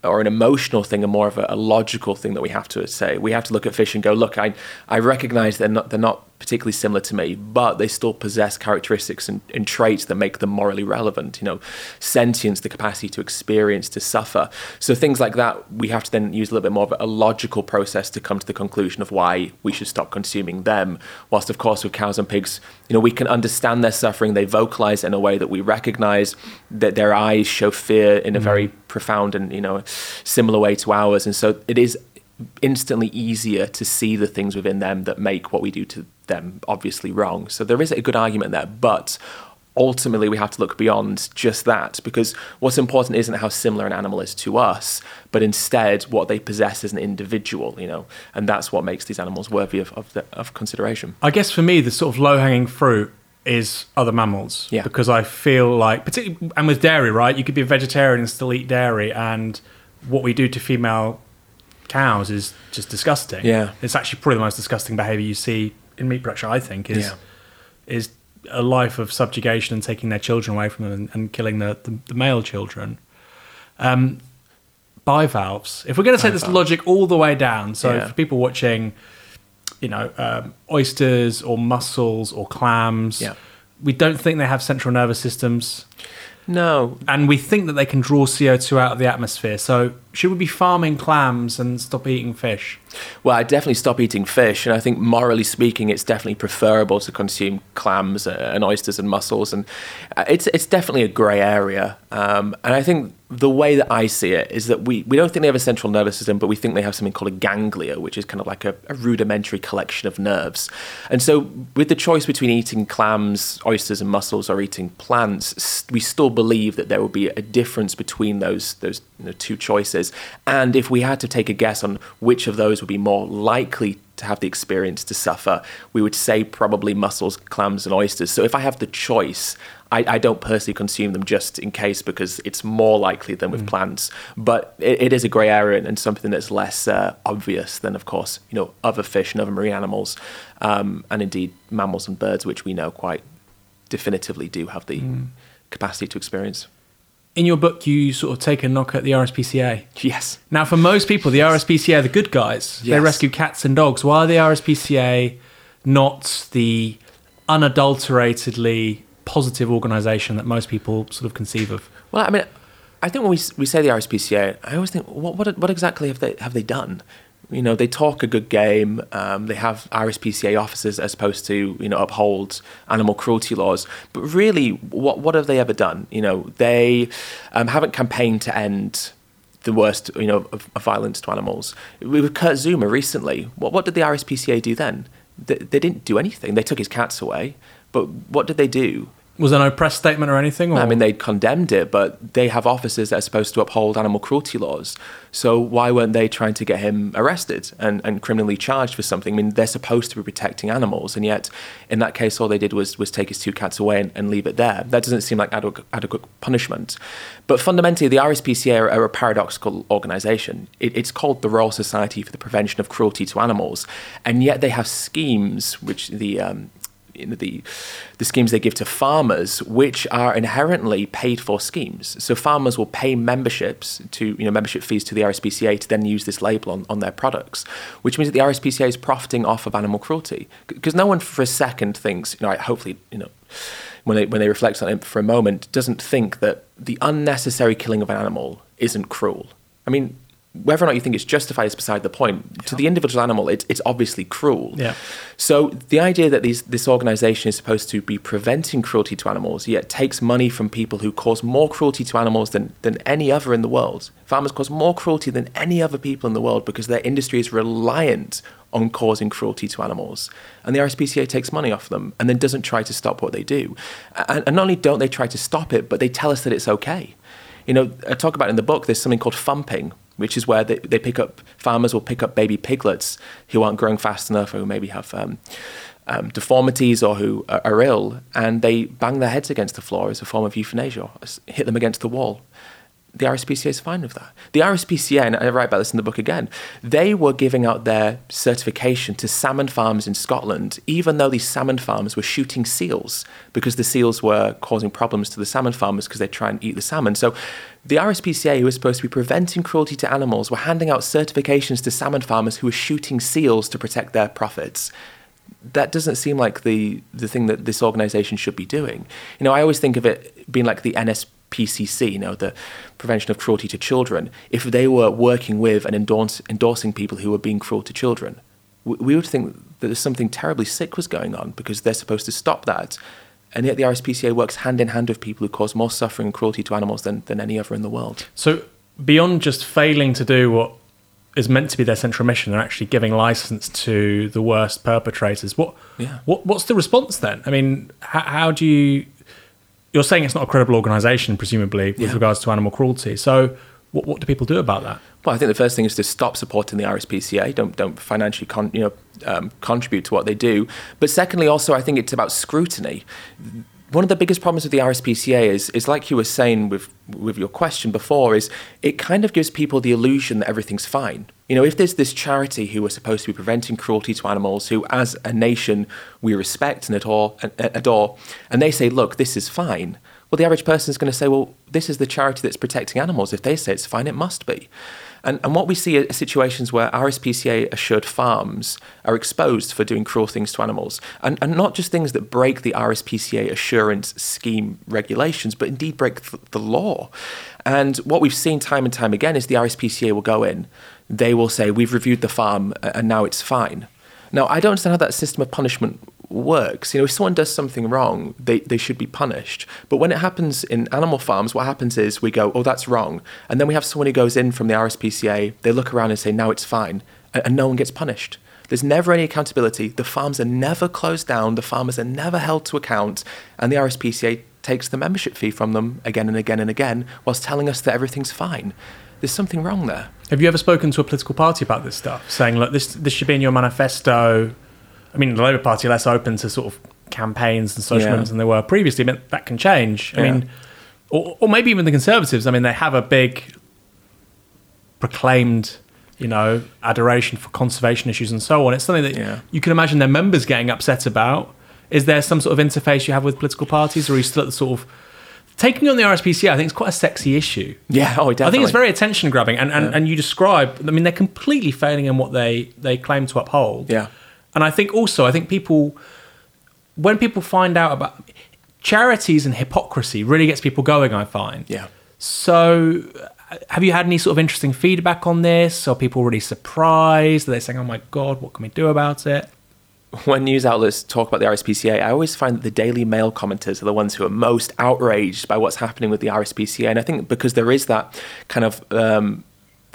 or an emotional thing and more of a, a logical thing that we have to say. We have to look at fish and go, look, I, I recognize they're not, they're not particularly similar to me, but they still possess characteristics and, and traits that make them morally relevant. You know, sentience, the capacity to experience, to suffer. So things like that, we have to then use a little bit more of a logical process to come to the conclusion of why we should stop consuming them. Whilst, of course, with cows and pigs, you know, we can understand their suffering. They vocalize in a way that we recognize that their eyes show fear in a mm. very profound and, you know, similar way to ours. And so it is instantly easier to see the things within them that make what we do to them obviously wrong. So there is a good argument there, but ultimately we have to look beyond just that because what's important isn't how similar an animal is to us, but instead what they possess as an individual, you know, and that's what makes these animals worthy of, of, the, of consideration. I guess for me, the sort of low hanging fruit is other mammals. Yeah. Because I feel like, particularly, and with dairy, right? You could be a vegetarian and still eat dairy, and what we do to female cows is just disgusting. Yeah. It's actually probably the most disgusting behavior you see in meat production, I think, is Yeah. is a life of subjugation and taking their children away from them and, and killing the, the, the male children. Um, bivalves. If we're going to take this logic all the way down, so Yeah. for people watching, you know, um, oysters or mussels or clams, Yeah. we don't think they have central nervous systems, No, and we think that they can draw CO2 out of the atmosphere. So should we be farming clams and stop eating fish? Well, I definitely stop eating fish, and I think morally speaking, it's definitely preferable to consume clams uh, and oysters and mussels, and uh, it's it's definitely a grey area. Um, and I think the way that I see it is that we, we don't think they have a central nervous system, but we think they have something called a ganglia, which is kind of like a, a rudimentary collection of nerves. And so, with the choice between eating clams, oysters, and mussels, or eating plants, we still believe that there will be a difference between those those you know, two choices. And if we had to take a guess on which of those would be more likely to have the experience to suffer, we would say probably mussels, clams, and oysters. So if I have the choice, I, I don't personally consume them just in case because it's more likely than with plants. But it, it is a grey area and something that's less uh, obvious than, of course, you know, other fish and other marine animals, um, and indeed mammals and birds, which we know quite definitively do have the capacity to experience. In your book, you sort of take a knock at the RSPCA. Yes. Now, for most people, the RSPCA are the good guys. They rescue cats and dogs. Why are the RSPCA not the unadulteratedly positive organisation that most people sort of conceive of? Well, I mean, I think when we we say the RSPCA, I always think, what what what exactly have they have they done? You know, they talk a good game. Um, they have RSPCA officers as opposed to you know uphold animal cruelty laws. But really, what what have they ever done? You know, they um, haven't campaigned to end the worst, you know, of, of violence to animals. With Kurt Zouma recently, what what did the RSPCA do then? They, they didn't do anything. They took his cats away. But what did they do? Was there no press statement or anything? Or? I mean, they condemned it, but they have officers that are supposed to uphold animal cruelty laws. So why weren't they trying to get him arrested and, and criminally charged for something? I mean, they're supposed to be protecting animals, and yet in that case, all they did was was take his two cats away and, and leave it there. That doesn't seem like adequate, adequate punishment. But fundamentally, the RSPCA are, a paradoxical organisation. It, it's called the Royal Society for the Prevention of Cruelty to Animals, and yet they have schemes which the um, the the schemes they give to farmers, which are inherently paid for schemes. So farmers will pay memberships to you know membership fees to the RSPCA to then use this label on, on their products, which means that the RSPCA is profiting off of animal cruelty. Because no one for a second thinks, you know, hopefully, you know, when they when they reflect on it for a moment, doesn't think that the unnecessary killing of an animal isn't cruel. I mean, whether or not you think it's justified is beside the point. To the individual animal, it, it's obviously cruel. Yeah. So the idea that these, this organization is supposed to be preventing cruelty to animals, yet takes money from people who cause more cruelty to animals than, than any other in the world. Farmers cause more cruelty than any other people in the world because their industry is reliant on causing cruelty to animals. And the RSPCA takes money off them and then doesn't try to stop what they do. And, and not only don't they try to stop it, but they tell us that it's okay. You know, I talk about in the book, there's something called thumping, which is where they, they pick up, farmers will pick up baby piglets who aren't growing fast enough or who maybe have um, um, deformities or who are, are ill, and they bang their heads against the floor as a form of euthanasia, hit them against the wall the RSPCA is fine with that. The RSPCA, and I write about this in the book again, they were giving out their certification to salmon farms in Scotland, even though these salmon farms were shooting seals because the seals were causing problems to the salmon farmers because they try and eat the salmon. So the RSPCA, who was supposed to be preventing cruelty to animals, were handing out certifications to salmon farmers who were shooting seals to protect their profits that doesn't seem like the the thing that this organization should be doing. You know, I always think of it being like the NS PCC, you know, the Prevention of Cruelty to Children, if they were working with and endorse, endorsing people who were being cruel to children, we, we would think that there's something terribly sick was going on because they're supposed to stop that. And yet the RSPCA works hand in hand with people who cause more suffering and cruelty to animals than, than any other in the world. So, beyond just failing to do what is meant to be their central mission, they're actually giving license to the worst perpetrators. What, yeah. what what's the response then? I mean, how, how do you you're saying it's not a credible organisation, presumably, with yeah. regards to animal cruelty. So, what, what do people do about that? Well, I think the first thing is to stop supporting the RSPCA. Don't don't financially con, you know um, contribute to what they do. But secondly, also I think it's about scrutiny. One of the biggest problems with the RSPCA is is like you were saying with with your question before is it kind of gives people the illusion that everything's fine. You know, if there's this charity who are supposed to be preventing cruelty to animals, who as a nation we respect and adore, adore and they say, look, this is fine, well, the average person is going to say, well, this is the charity that's protecting animals. If they say it's fine, it must be. And, and what we see are situations where RSPCA assured farms are exposed for doing cruel things to animals. And, and not just things that break the RSPCA assurance scheme regulations, but indeed break th- the law. And what we've seen time and time again is the RSPCA will go in they will say, We've reviewed the farm and now it's fine. Now, I don't understand how that system of punishment works. You know, if someone does something wrong, they, they should be punished. But when it happens in animal farms, what happens is we go, oh, that's wrong. And then we have someone who goes in from the RSPCA, they look around and say, now it's fine. And, and no one gets punished. There's never any accountability. The farms are never closed down. The farmers are never held to account. And the RSPCA takes the membership fee from them again and again and again whilst telling us that everything's fine there's something wrong there. Have you ever spoken to a political party about this stuff, saying, look, this this should be in your manifesto? I mean, the Labour Party are less open to sort of campaigns and social yeah. movements than they were previously, but that can change. I yeah. mean, or, or maybe even the Conservatives. I mean, they have a big proclaimed, you know, adoration for conservation issues and so on. It's something that yeah. you can imagine their members getting upset about. Is there some sort of interface you have with political parties, or are you still at the sort of taking on the RSPCA, I think it's quite a sexy issue. Yeah, oh, definitely. I think it's very attention grabbing, and, and, yeah. and you describe. I mean, they're completely failing in what they they claim to uphold. Yeah, and I think also, I think people, when people find out about charities and hypocrisy, really gets people going. I find. Yeah. So, have you had any sort of interesting feedback on this? Are people really surprised? Are they saying, "Oh my god, what can we do about it"? when news outlets talk about the RSPCA, I always find that the Daily Mail commenters are the ones who are most outraged by what's happening with the RSPCA. And I think because there is that kind of um,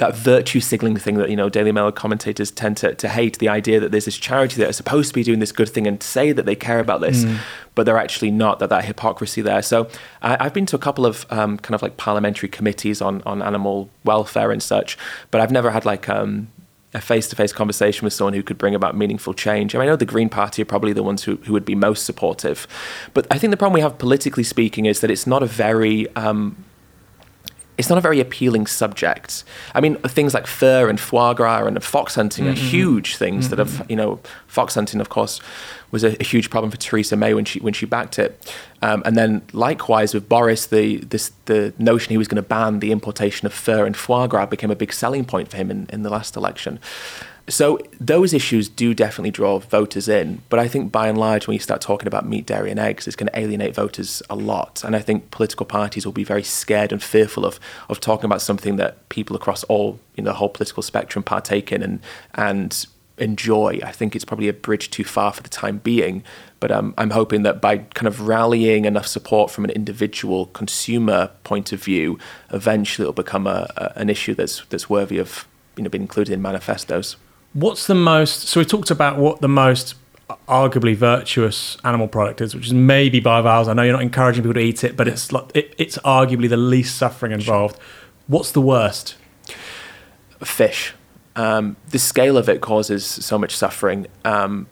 that virtue signaling thing that you know Daily Mail commentators tend to, to hate the idea that there's this charity that are supposed to be doing this good thing and say that they care about this, mm. but they're actually not. That that hypocrisy there. So I, have been to a couple of um, kind of like parliamentary committees on on animal welfare and such, but I've never had like um, a face-to-face conversation with someone who could bring about meaningful change. I, mean, I know the Green Party are probably the ones who, who would be most supportive, but I think the problem we have politically speaking is that it's not a very um, it's not a very appealing subject. I mean, things like fur and foie gras and fox hunting mm-hmm. are huge things mm-hmm. that have, you know, fox hunting, of course, was a, a, huge problem for Theresa May when she when she backed it. Um, and then likewise with Boris, the this, the notion he was going to ban the importation of fur and foie gras became a big selling point for him in, in the last election. So those issues do definitely draw voters in, but I think by and large, when you start talking about meat, dairy, and eggs, it's going to alienate voters a lot. And I think political parties will be very scared and fearful of of talking about something that people across all you know the whole political spectrum partake in and and enjoy. I think it's probably a bridge too far for the time being. But um, I'm hoping that by kind of rallying enough support from an individual consumer point of view, eventually it'll become a, a, an issue that's that's worthy of you know being included in manifestos. What's the most? So we talked about what the most arguably virtuous animal product is, which is maybe bivalves. I know you're not encouraging people to eat it, but it's like it, it's arguably the least suffering involved. What's the worst? Fish. Um, the scale of it causes so much suffering. Um,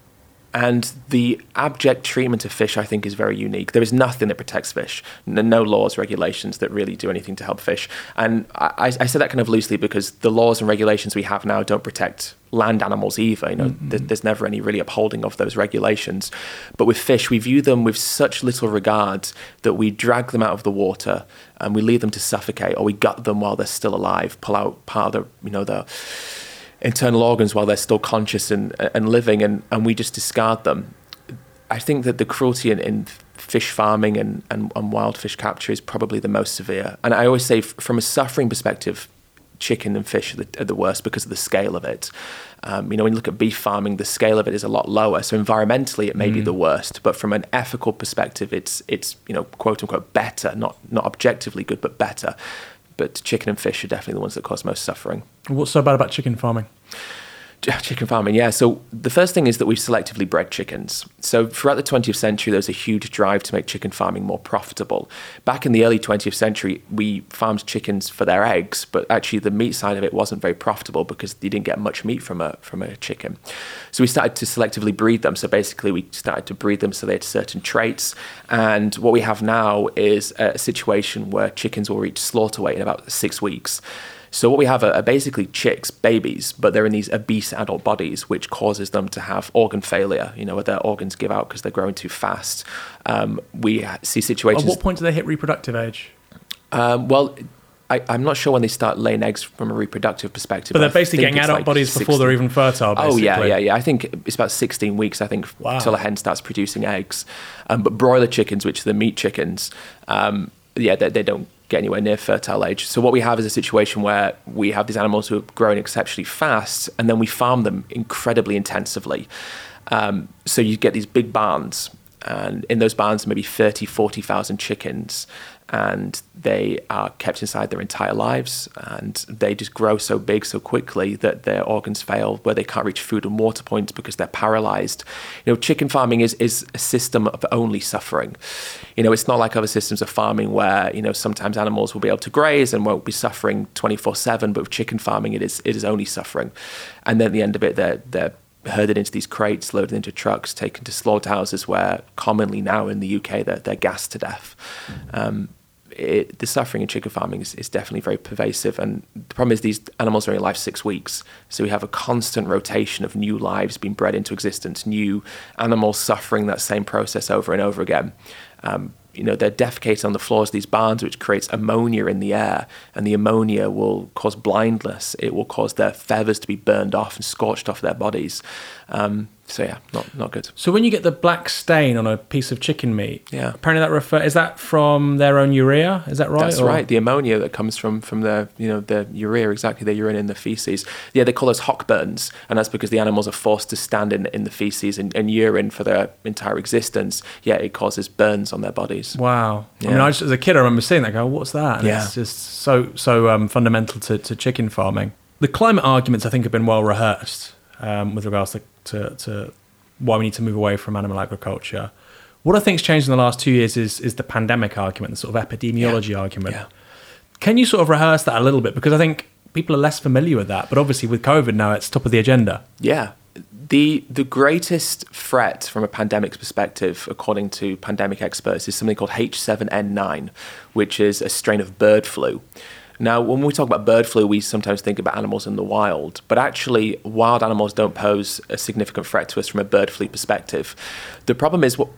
and the abject treatment of fish, I think, is very unique. There is nothing that protects fish. No laws, regulations that really do anything to help fish. And I, I say that kind of loosely because the laws and regulations we have now don't protect land animals either. You know, mm-hmm. th- there's never any really upholding of those regulations. But with fish, we view them with such little regard that we drag them out of the water and we leave them to suffocate, or we gut them while they're still alive, pull out part of the, you know, the internal organs while they're still conscious and, and living, and, and we just discard them. I think that the cruelty in, in fish farming and, and, and, wild fish capture is probably the most severe. And I always say, from a suffering perspective, chicken and fish are the, are the worst because of the scale of it. Um, you know, when you look at beef farming, the scale of it is a lot lower. So environmentally, it may mm. be the worst, but from an ethical perspective, it's it's you know quote unquote better, not not objectively good, but better but chicken and fish are definitely the ones that cause most suffering. What's so bad about chicken farming? Chicken farming, yeah. So the first thing is that we've selectively bred chickens. So throughout the 20th century, there was a huge drive to make chicken farming more profitable. Back in the early 20th century, we farmed chickens for their eggs, but actually the meat side of it wasn't very profitable because you didn't get much meat from a from a chicken. So we started to selectively breed them. So basically, we started to breed them so they had certain traits. And what we have now is a situation where chickens will reach slaughter weight in about six weeks. So what we have are, are, basically chicks, babies, but they're in these obese adult bodies, which causes them to have organ failure. You know, where their organs give out because they're growing too fast. Um, we see situations. At what point do they hit reproductive age? Um, well. I, am not sure when they start laying eggs from a reproductive perspective. But they're basically getting adult like bodies 16. before they're even fertile. Basically. Oh yeah, yeah, yeah. I think it's about 16 weeks. I think wow. until a hen starts producing eggs. Um, but broiler chickens, which are the meat chickens, um, yeah, they, they, don't get anywhere near fertile age. So what we have is a situation where we have these animals who are growing exceptionally fast, and then we farm them incredibly intensively. Um, so you get these big barns, and in those barns, maybe 30, 40,000 chickens, and they are kept inside their entire lives and they just grow so big so quickly that their organs fail where they can't reach food and water points because they're paralyzed. You know chicken farming is, is a system of only suffering. You know it's not like other systems of farming where you know sometimes animals will be able to graze and won't be suffering 24/7 but with chicken farming it is it is only suffering. And then at the end of it they're they're herded into these crates, loaded into trucks, taken to slaughterhouses where commonly now in the UK they're, they're gassed to death. Um, it, the suffering in chicken farming is, is, definitely very pervasive. And the problem is these animals are only alive six weeks. So we have a constant rotation of new lives being bred into existence, new animals suffering that same process over and over again. Um, you know, they're defecating on the floors of these barns, which creates ammonia in the air, and the ammonia will cause blindness. It will cause their feathers to be burned off and scorched off their bodies. Um, so yeah, not not good. So when you get the black stain on a piece of chicken meat, yeah, apparently that refer is that from their own urea? Is that right? That's or? right. The ammonia that comes from from the you know the urea, exactly the urine in the feces. Yeah, they call those hock burns, and that's because the animals are forced to stand in in the feces and, and urine for their entire existence. Yeah, it causes burns on their bodies. Wow. Yeah. I mean, I just, as a kid, I remember seeing that. Go, what's that? And yeah. It's just so so um, fundamental to, to chicken farming. The climate arguments, I think, have been well rehearsed um, with regards to, to, to, why we need to move away from animal agriculture. What I think's changed in the last two years is is the pandemic argument, the sort of epidemiology yeah. argument. Yeah. Can you sort of rehearse that a little bit? Because I think people are less familiar with that, but obviously with COVID now, it's top of the agenda. Yeah. The, the greatest threat from a pandemic's perspective, according to pandemic experts, is something called H7N9, which is a strain of bird flu Now, when we talk about bird flu, we sometimes think about animals in the wild, but actually, wild animals don't pose a significant threat to us from a bird flu perspective. The problem is, what,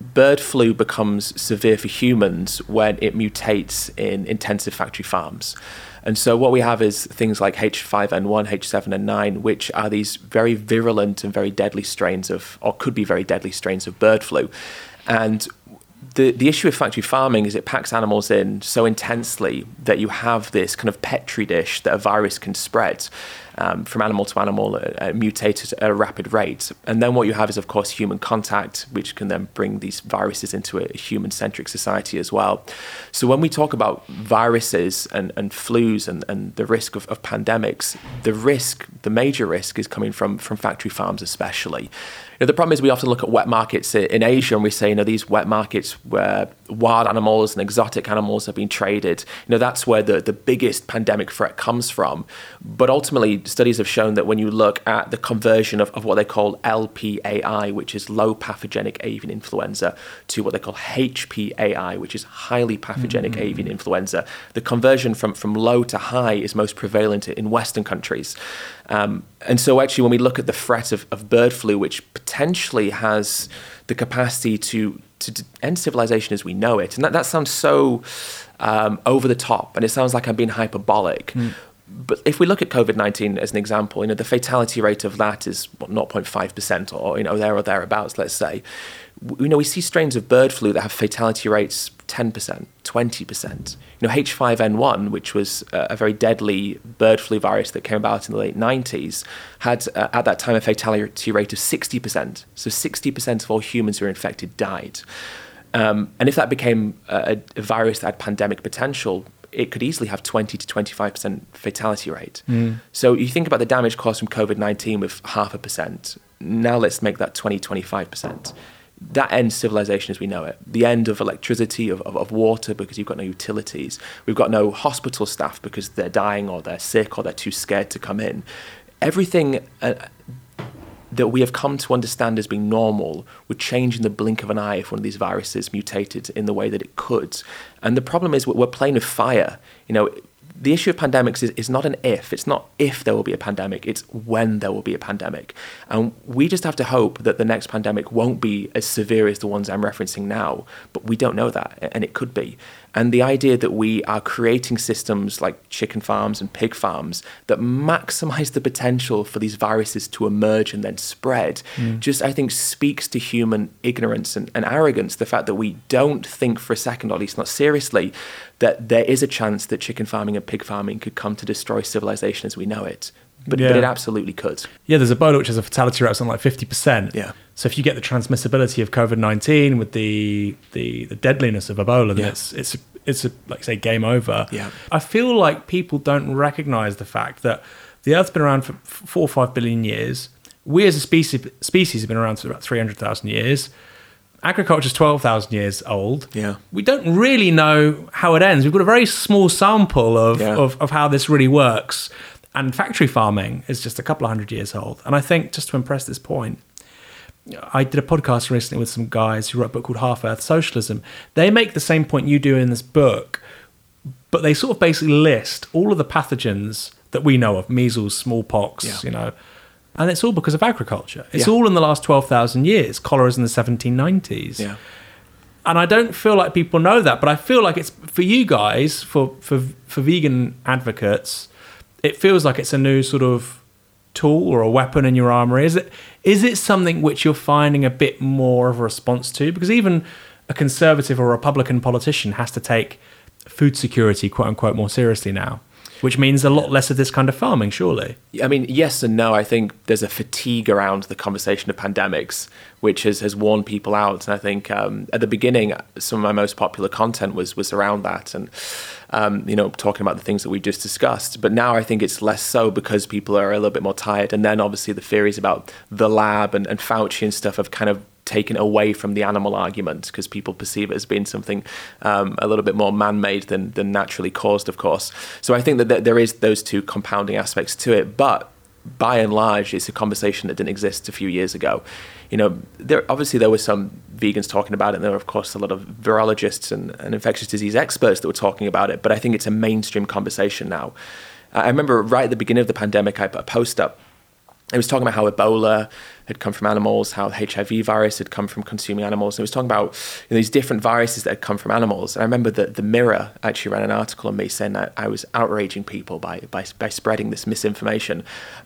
bird flu becomes severe for humans when it mutates in intensive factory farms. And so what we have is things like H5N1, H7N9, which are these very virulent and very deadly strains of, or could be very deadly strains of bird flu. And the, the issue with factory farming is it packs animals in so intensely that you have this kind of petri dish that a virus can spread um, from animal to animal, uh, uh, at a rapid rate. And then what you have is, of course, human contact, which can then bring these viruses into a human centric society as well. So when we talk about viruses and, and flus and, and the risk of, of pandemics, the risk, the major risk, is coming from, from factory farms, especially. You know, the problem is we often look at wet markets in Asia and we say, you know, these wet markets where wild animals and exotic animals have been traded, you know, that's where the, the biggest pandemic threat comes from. But ultimately, studies have shown that when you look at the conversion of, of what they call LPAI, which is low pathogenic avian influenza, to what they call HPAI, which is highly pathogenic mm-hmm. avian influenza, the conversion from, from low to high is most prevalent in Western countries. Um, and so, actually, when we look at the threat of, of bird flu, which potentially has the capacity to, to end civilization as we know it, and that, that sounds so um, over the top, and it sounds like I'm being hyperbolic. Mm but if we look at COVID nineteen as an example, you know the fatality rate of that is what 0.5 percent, or you know there or thereabouts. Let's say, you know we see strains of bird flu that have fatality rates 10 percent, 20 percent. You know H5N1, which was a very deadly bird flu virus that came about in the late 90s, had uh, at that time a fatality rate of 60 percent. So 60 percent of all humans who were infected died. Um, and if that became a, a virus that had pandemic potential, it could easily have 20 to 25% fatality rate. Mm. So you think about the damage caused from COVID 19 with half a percent. Now let's make that 20, 25%. That ends civilization as we know it. The end of electricity, of, of, of, water, because you've got no utilities. We've got no hospital staff because they're dying or they're sick or they're too scared to come in. Everything. Uh, that we have come to understand as being normal would change in the blink of an eye if one of these viruses mutated in the way that it could. And the problem is we're playing with fire. You know, the issue of pandemics is, is not an if. It's not if there will be a pandemic, it's when there will be a pandemic. And we just have to hope that the next pandemic won't be as severe as the ones I'm referencing now. But we don't know that, and it could be. And the idea that we are creating systems like chicken farms and pig farms that maximize the potential for these viruses to emerge and then spread mm. just, I think, speaks to human ignorance and, and arrogance. The fact that we don't think for a second, or at least not seriously, that there is a chance that chicken farming and pig farming could come to destroy civilization as we know it. But, yeah. but it absolutely could. Yeah, there's Ebola which has a fatality rate of something like 50%. Yeah. So if you get the transmissibility of COVID 19 with the, the, the deadliness of Ebola, then yeah. it's, it's, it's a, like say, game over. Yeah. I feel like people don't recognize the fact that the Earth's been around for four or five billion years. We as a species, species have been around for about 300,000 years agriculture is 12,000 years old. Yeah. We don't really know how it ends. We've got a very small sample of, yeah. of, of, how this really works. And factory farming is just a couple of hundred years old. And I think, just to impress this point, I did a podcast recently with some guys who wrote a book called Half Earth Socialism. They make the same point you do in this book, but they sort of basically list all of the pathogens that we know of measles, smallpox, yeah. you know, and it's all because of agriculture. It's yeah. all in the last 12,000 years. Cholera's in the 1790s. Yeah. And I don't feel like people know that, but I feel like it's for you guys, for, for, for vegan advocates, it feels like it's a new sort of tool or a weapon in your armory. Is it, is it something which you're finding a bit more of a response to? Because even a conservative or Republican politician has to take food security, quote unquote, more seriously now which means a lot less of this kind of farming, surely. I mean, yes and no. I think there's a fatigue around the conversation of pandemics, which has, has worn people out. And I think um, at the beginning, some of my most popular content was was around that, and um, you know, talking about the things that we just discussed. But now I think it's less so because people are a little bit more tired. And then obviously the theories about the lab and, and Fauci and stuff have kind of taken away from the animal argument because people perceive it as being something um, a little bit more man-made than, than naturally caused, of course. So I think that there is those two compounding aspects to it, but by and large, it's a conversation that didn't exist a few years ago. You know, there obviously there were some vegans talking about it, and there were of course a lot of virologists and, and infectious disease experts that were talking about it. But I think it's a mainstream conversation now. I remember right at the beginning of the pandemic, I put a post up. It was talking about how Ebola had come from animals, how HIV virus had come from consuming animals. And it was talking about you know, these different viruses that had come from animals. And I remember that the Mirror actually ran an article on me saying that I was outraging people by, by, by spreading this misinformation.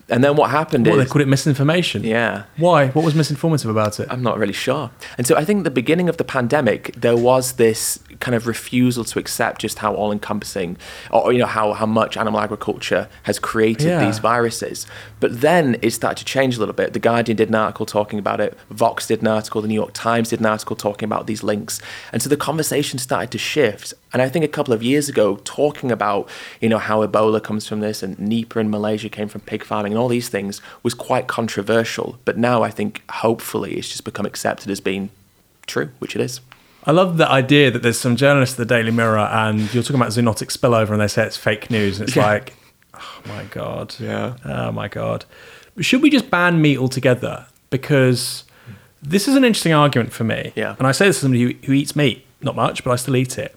And then what happened is. they called it misinformation? Yeah. Why? What was misinformative about it? I'm not really sure. And so I think the beginning of the pandemic, there was this kind of refusal to accept just how all encompassing, or, you know, how, how much animal agriculture has created Yeah. these viruses. But then it started to change a little bit. The Guardian did an article talking about it, Vox did an article, the New York Times did an article talking about these links. And so the conversation started to shift. And I think a couple of years ago, talking about, you know, how Ebola comes from this and Nipah in Malaysia came from pig farming and all these things was quite controversial. But now I think hopefully it's just become accepted as being true, which it is. I love the idea that there's some journalists at the Daily Mirror and you're talking about zoonotic spillover and they say it's fake news. And it's Yeah. like, oh my God. Yeah. Oh my God. Should we just ban meat altogether? Because this is an interesting argument for me. Yeah. And I say this to somebody who, who eats meat, not much, but I still eat it.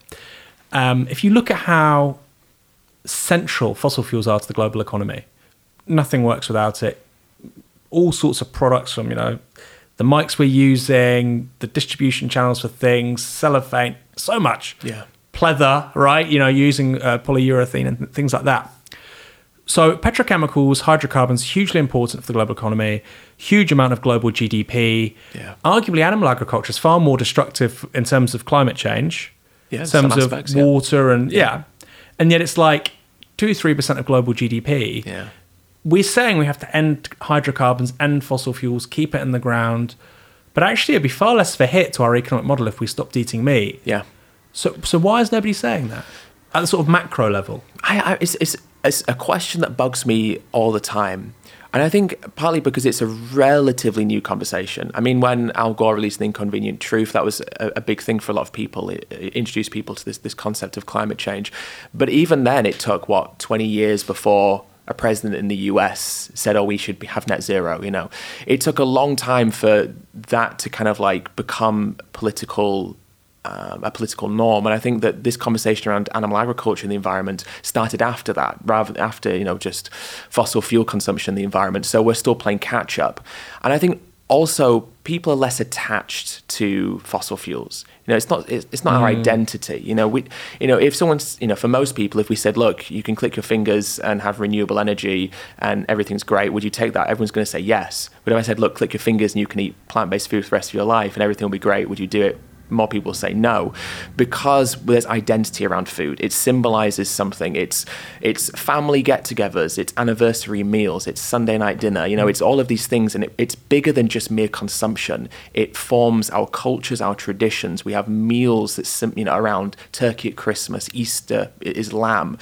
Um, if you look at how central fossil fuels are to the global economy, nothing works without it. All sorts of products from, you know, the mics we're using, the distribution channels for things, cellophane, so much. Yeah. Pleather, right? You know, using uh, polyurethane and things like that. So petrochemicals, hydrocarbons, hugely important for the global economy, huge amount of global GDP. Yeah. Arguably, animal agriculture is far more destructive in terms of climate change, Yeah, in terms of aspects, yeah. water and yeah. and yet it's like two three percent of global GDP. Yeah. We're saying we have to end hydrocarbons, end fossil fuels, keep it in the ground, but actually it'd be far less of a hit to our economic model if we stopped eating meat. Yeah. So, so why is nobody saying that at the sort of macro level? I, I, it's, it's, it's a question that bugs me all the time. And I think partly because it's a relatively new conversation. I mean, when Al Gore released The Inconvenient Truth, that was a, a big thing for a lot of people. It, it introduced people to this, this concept of climate change. But even then, it took, what, 20 years before a president in the US said, oh, we should have net zero, you know. It took a long time for that to kind of like become political um, a political norm. And I think that this conversation around animal agriculture and the environment started after that, rather than after you know just fossil fuel consumption in the environment. So we're still playing catch up. And I think also people are less attached to fossil fuels. You know, it's not it's, it's not our identity. You know, we you know if someone's you know for most people, if we said, look, you can click your fingers and have renewable energy and everything's great, would you take that? Everyone's going to say yes. But if I said, look, click your fingers and you can eat plant-based food for the rest of your life and everything will be great, would you do it? More people say no because there's identity around food. It symbolizes something. It's it's family get-togethers it's anniversary meals it's sunday night dinner you know it's all of these things and it, it's bigger than just mere consumption. It forms our cultures our traditions. We have meals that sim- you know around turkey at christmas easter is lamb.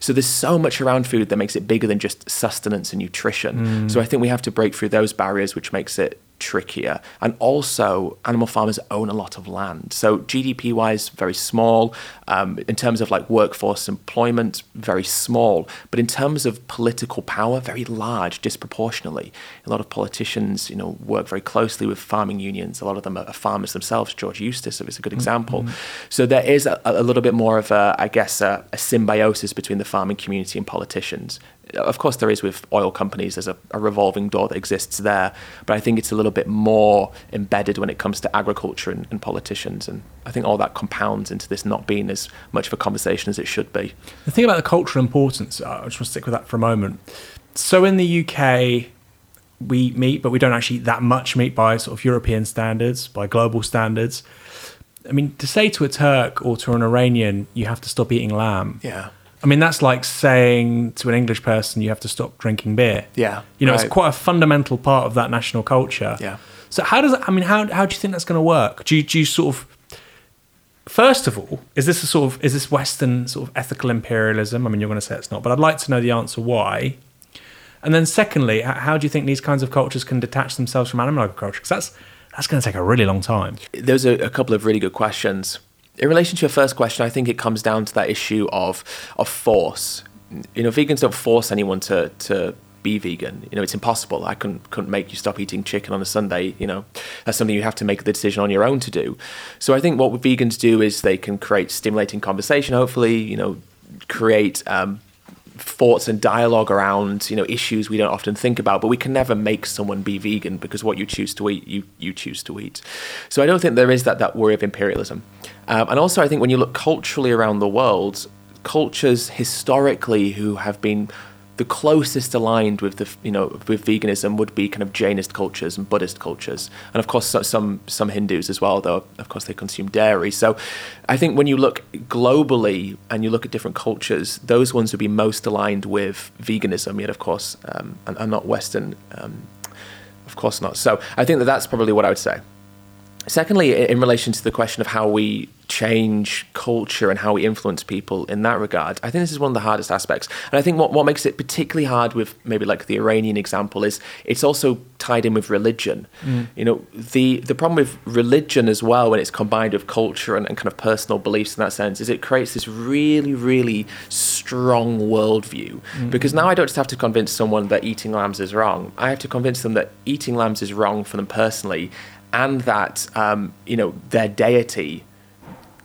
So there's so much around food that makes it bigger than just sustenance and nutrition. Mm. So i think we have to break through those barriers which makes it trickier. And also, animal farmers own a lot of land. So, GDP wise, very small. Um, in terms of like workforce employment, very small. But in terms of political power, very large, disproportionately. A lot of politicians, you know, work very closely with farming unions. A lot of them are farmers themselves. George Eustice is a good example. So, there is a, a little bit more of a, I guess, a, a symbiosis between the farming community and politicians of course there is with oil companies there's a, a, revolving door that exists there but i think it's a little bit more embedded when it comes to agriculture and, and, politicians and i think all that compounds into this not being as much of a conversation as it should be. The thing about the cultural importance i just want to stick with that for a moment. So in the uk we eat meat but we don't actually eat that much meat by sort of european standards by global standards. I mean to say to a turk or to an iranian you have to stop eating lamb. Yeah I mean, that's like saying to an English person, you have to stop drinking beer. Yeah. You know, right. it's quite a fundamental part of that national culture. Yeah. So, how does, I mean, how, how do you think that's going to work? Do you, do you sort of, first of all, is this a sort of, is this Western sort of ethical imperialism? I mean, you're going to say it's not, but I'd like to know the answer why. And then, secondly, how do you think these kinds of cultures can detach themselves from animal agriculture? Because that's, that's going to take a really long time. There's a, a couple of really good questions in relation to your first question, I think it comes down to that issue of of force. You know, vegans don't force anyone to to be vegan. You know, it's impossible. I couldn't couldn't make you stop eating chicken on a Sunday. You know, that's something you have to make the decision on your own to do. So I think what vegans do is they can create stimulating conversation. Hopefully, you know, create um, thoughts and dialogue around you know issues we don't often think about but we can never make someone be vegan because what you choose to eat you you choose to eat. So i don't think there is that that worry of imperialism. Um, and also i think when you look culturally around the world cultures historically who have been the closest aligned with the you know with veganism would be kind of Jainist cultures and Buddhist cultures, and of course some some Hindus as well. Though of course they consume dairy. So I think when you look globally and you look at different cultures, those ones would be most aligned with veganism. Yet of course, um, and, and, not Western. Um, of course not. So I think that that's probably what I would say. Secondly, in relation to the question of how we change culture and how we influence people in that regard, I think this is one of the hardest aspects. And I think what, what makes it particularly hard with maybe like the Iranian example is it's also tied in with religion. Mm. You know, the, the problem with religion as well, when it's combined with culture and, and kind of personal beliefs in that sense, is it creates this really, really strong worldview. Mm. Because now I don't just have to convince someone that eating lambs is wrong, I have to convince them that eating lambs is wrong for them personally and that um, you know their deity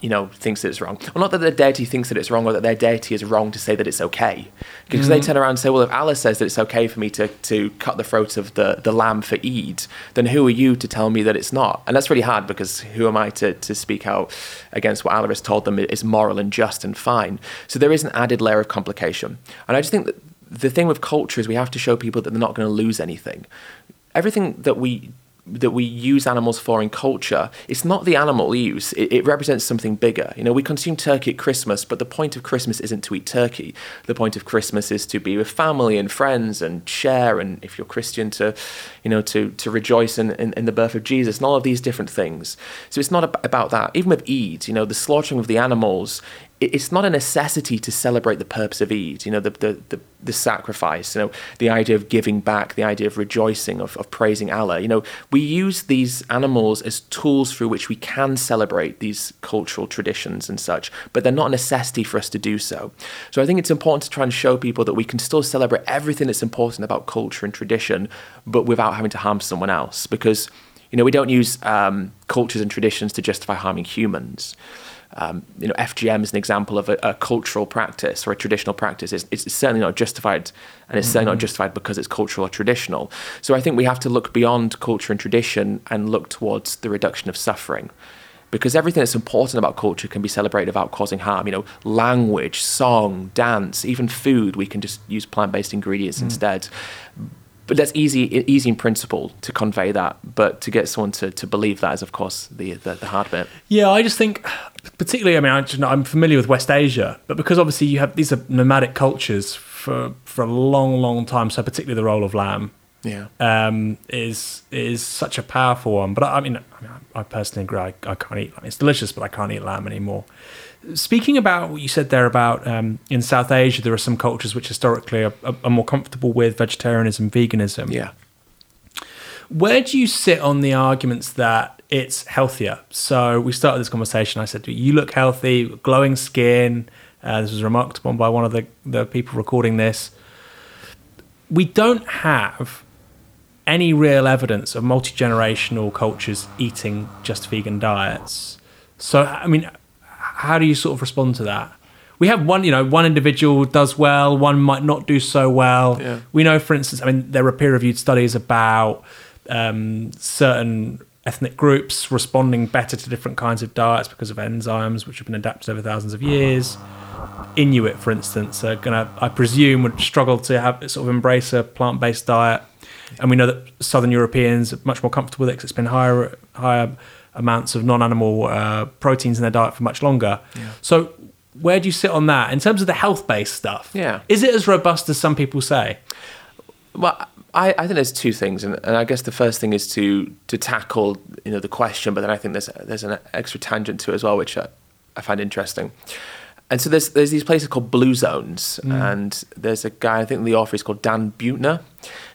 you know thinks that it's wrong. Well not that their deity thinks that it's wrong or that their deity is wrong to say that it's okay. Because mm-hmm. they turn around and say well if allah says that it's okay for me to, to cut the throat of the, the lamb for eid then who are you to tell me that it's not? And that's really hard because who am i to, to speak out against what allah has told them is moral and just and fine? So there is an added layer of complication. And i just think that the thing with culture is we have to show people that they're not going to lose anything. Everything that we that we use animals for in culture, it's not the animal use. It, it, represents something bigger. You know, we consume turkey at Christmas, but the point of Christmas isn't to eat turkey. The point of Christmas is to be with family and friends and share, and if you're Christian, to, you know, to to rejoice in, in, in the birth of Jesus and all of these different things. So it's not about that. Even with Eid, you know, the slaughtering of the animals it's not a necessity to celebrate the purpose of Eid, you know, the, the, the, the, sacrifice, you know, the idea of giving back, the idea of rejoicing, of, of praising Allah. You know, we use these animals as tools through which we can celebrate these cultural traditions and such, but they're not a necessity for us to do so. So I think it's important to try and show people that we can still celebrate everything that's important about culture and tradition, but without having to harm someone else, because, you know, we don't use um, cultures and traditions to justify harming humans um, you know, FGM is an example of a, a, cultural practice or a traditional practice. It's, it's certainly not justified, and it's mm-hmm. certainly not mm-hmm. justified because it's cultural or traditional. So I think we have to look beyond culture and tradition and look towards the reduction of suffering. Because everything that's important about culture can be celebrated without causing harm. You know, language, song, dance, even food, we can just use plant based ingredients mm. instead but that's easy easy in principle to convey that but to get someone to, to believe that is of course the, the, the hard bit. Yeah i just think particularly i mean i'm familiar with west asia but because obviously you have these are nomadic cultures for for a long long time so particularly the role of lamb yeah. um, is is such a powerful one. But i, I mean, I, I personally agree I, I can't eat lamb it's delicious but i can't eat lamb anymore Speaking about what you said there about um, in South Asia, there are some cultures which historically are, are, more comfortable with vegetarianism, veganism. Yeah. Where do you sit on the arguments that it's healthier? So we started this conversation. I said, "You look healthy, glowing skin." Uh, this was remarked upon by one of the, the people recording this. We don't have any real evidence of multi generational cultures eating just vegan diets. So, I mean, how do you sort of respond to that? We have one, you know, one individual does well, one might not do so well. Yeah. We know, for instance, I mean, there are peer-reviewed studies about um, certain ethnic groups responding better to different kinds of diets because of enzymes which have been adapted over thousands of years. Inuit, for instance, are gonna, I presume, would struggle to have sort of embrace a plant-based diet, and we know that Southern Europeans are much more comfortable with it because it's been higher, higher amounts of non-animal uh, proteins in their diet for much longer. Yeah. So where do you sit on that in terms of the health-based stuff? Yeah, is it as robust as some people say? Well, I, I think there's two things, and, and I guess the first thing is to to tackle you know the question, but then I think there's there's an extra tangent to it as well, which I, I find interesting. And so there's there's these places called blue zones, Mm. and there's a guy I think in the author is called Dan Buettner.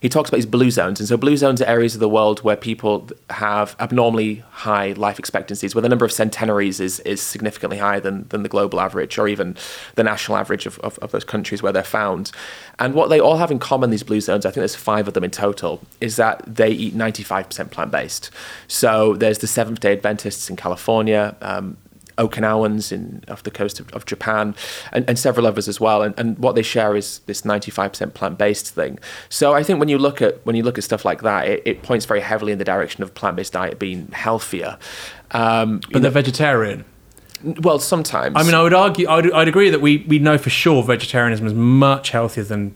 He talks about these blue zones, and so blue zones are areas of the world where people have abnormally high life expectancies, where the number of centenaries is is significantly higher than than the global average, or even the national average of, of, of those countries where they're found. And what they all have in common, these blue zones, I think there's five of them in total, is that they eat 95% plant based. So there's the Seventh Day Adventists in California. Um, Okinawans in off the coast of, of Japan, and, and several others as well. And, and what they share is this 95% plant-based thing. So I think when you look at when you look at stuff like that, it, it points very heavily in the direction of plant-based diet being healthier. Um, But they're vegetarian. well, sometimes. I mean, I would argue, I'd, I'd agree that we, we know for sure vegetarianism is much healthier than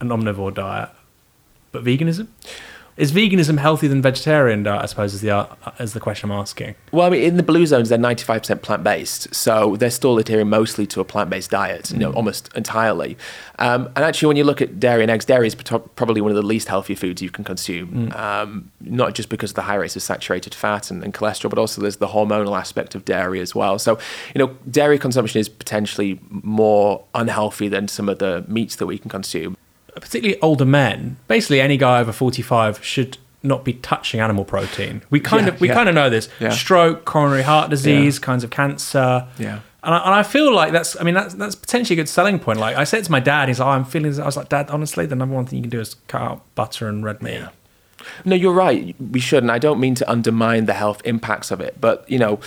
an omnivore diet. But veganism? Is veganism healthier than vegetarian diet, I suppose, is the, uh, is the question I'm asking. Well, I mean, in the blue zones, they're 95% plant based. So they're still adhering mostly to a plant based diet, you know, almost entirely. Um, and actually, when you look at dairy and eggs, dairy is probably one of the least healthy foods you can consume. Um, not just because of the high rates of saturated fat and, and cholesterol, but also there's the hormonal aspect of dairy as well. So, you know, dairy consumption is potentially more unhealthy than some of the meats that we can consume. Particularly older men, basically any guy over 45 should not be touching animal protein. We kind Yeah, of we yeah. kind of know this. Yeah. Stroke, coronary heart disease, kinds of cancer. Yeah. And I, and I feel like that's, I mean, that's, that's potentially a good selling point. Like I said to my dad, he's like, oh, I'm feeling, I was like, Dad, honestly, the number one thing you can do is cut out butter and red meat. No, you're right. We shouldn't. I don't mean to undermine the health impacts of it, but you know,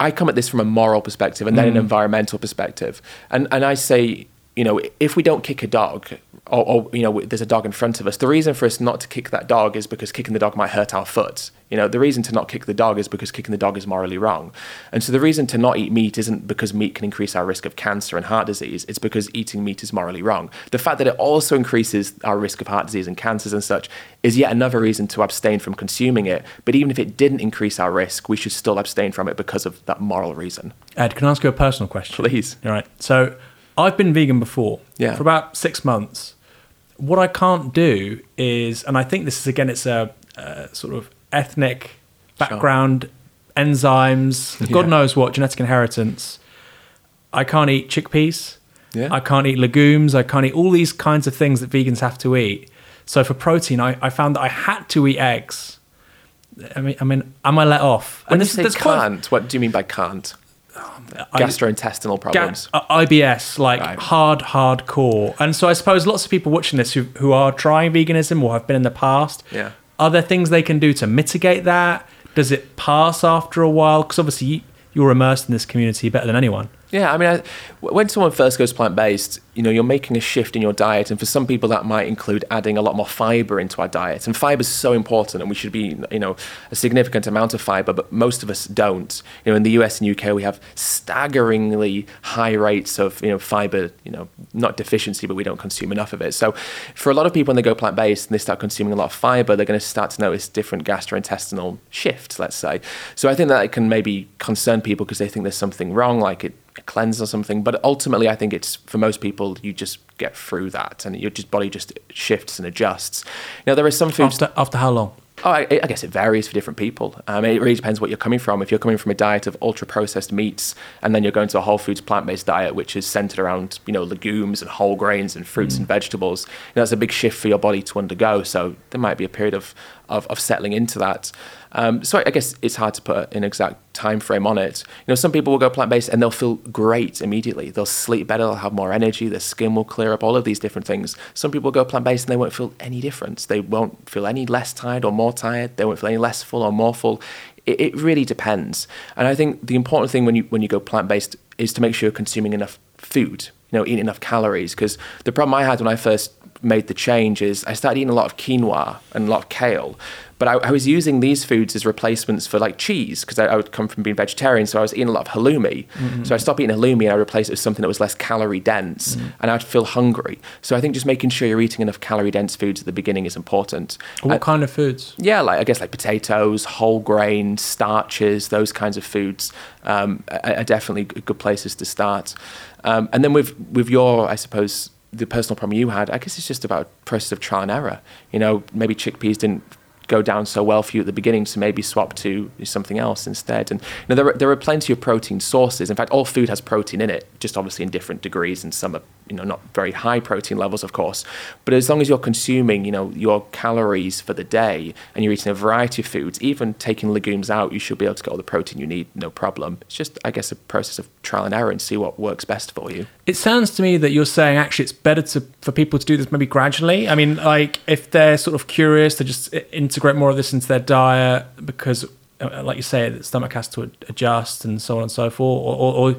I come at this from a moral perspective and then an mm. environmental perspective, and and I say, you know, if we don't kick a dog, or, or you know, there's a dog in front of us, the reason for us not to kick that dog is because kicking the dog might hurt our foot. You know, the reason to not kick the dog is because kicking the dog is morally wrong, and so the reason to not eat meat isn't because meat can increase our risk of cancer and heart disease. It's because eating meat is morally wrong. The fact that it also increases our risk of heart disease and cancers and such is yet another reason to abstain from consuming it. But even if it didn't increase our risk, we should still abstain from it because of that moral reason. Ed, can I ask you a personal question? Please. All right. So I've been vegan before Yeah. for about six months. What I can't do is, and I think this is again, it's a, uh sort of ethnic background, enzymes, God Yeah. knows what, genetic inheritance. I can't eat chickpeas. Yeah. I can't eat legumes. I can't eat all these kinds of things that vegans have to eat. So for protein, I, I found that I had to eat eggs. I mean, I mean, am I let off? When you this- say can't, what do you mean by can't? Gastrointestinal Ga- problems. uh, IBS, like Right. hard, hardcore. And so I suppose lots of people watching this who, who are trying veganism or have been in the past, Yeah. are there things they can do to mitigate that? Does it pass after a while? Because obviously you're immersed in this community better than anyone. Yeah, I mean, I, when someone first goes plant based, you know, you're making a shift in your diet, and for some people that might include adding a lot more fiber into our diet. And fiber is so important, and we should be, you know, a significant amount of fiber, but most of us don't. You know, in the US and UK, we have staggeringly high rates of, you know, fiber, you know, not deficiency, but we don't consume enough of it. So, for a lot of people, when they go plant based and they start consuming a lot of fiber, they're going to start to notice different gastrointestinal shifts, let's say. So, I think that it can maybe concern people because they think there's something wrong, like it cleanse or something. But ultimately, I think it's for most people, you just get through that, and your just body just shifts and adjusts. Now, there are some foods. After, after how long? Oh, I, I guess it varies for different people. Um, it really depends what you're coming from. If you're coming from a diet of ultra processed meats, and then you're going to a whole foods plant based diet, which is centered around you know legumes and whole grains and fruits and vegetables, you know, that's a big shift for your body to undergo. So there might be a period of of, of settling into that. Um, so I guess it's hard to put an exact time frame on it. You know, some people will go plant based and they'll feel great immediately. They'll sleep better. They'll have more energy. Their skin will clear up. All of these different things. Some people go plant based and they won't feel any difference. They won't feel any less tired or more tired. They won't feel any less full or more full. It, it really depends. And I think the important thing when you when you go plant based is to make sure you're consuming enough food. You know, eating enough calories. Because the problem I had when I first made the change is I started eating a lot of quinoa and a lot of kale. But I, I was using these foods as replacements for like cheese because I, I would come from being vegetarian. So I was eating a lot of halloumi. So I stopped eating halloumi and I replaced it with something that was less calorie dense and I'd feel hungry. So I think just making sure you're eating enough calorie dense foods at the beginning is important. What Uh, kind of foods? yeah, like I guess like potatoes, whole grain, starches, those kinds of foods um, are, are definitely good places to start. Um, and then with with your, I suppose, the personal problem you had, I guess it's just about process of trial and error. You know, maybe chickpeas didn't go down so well for you at the beginning to maybe swap to something else instead. And you know, there, are, there are plenty of protein sources. In fact, all food has protein in it, just obviously in different degrees, and some are you know not very high protein levels, of course. But as long as you're consuming you know your calories for the day and you're eating a variety of foods, even taking legumes out, you should be able to get all the protein you need, no problem. It's just I guess a process of trial and error and see what works best for you. It sounds to me that you're saying actually it's better to for people to do this maybe gradually. I mean, like if they're sort of curious, to just integrate more of this into their diet because, uh, like you say, the stomach has to adjust and so on and so forth. Or, or, or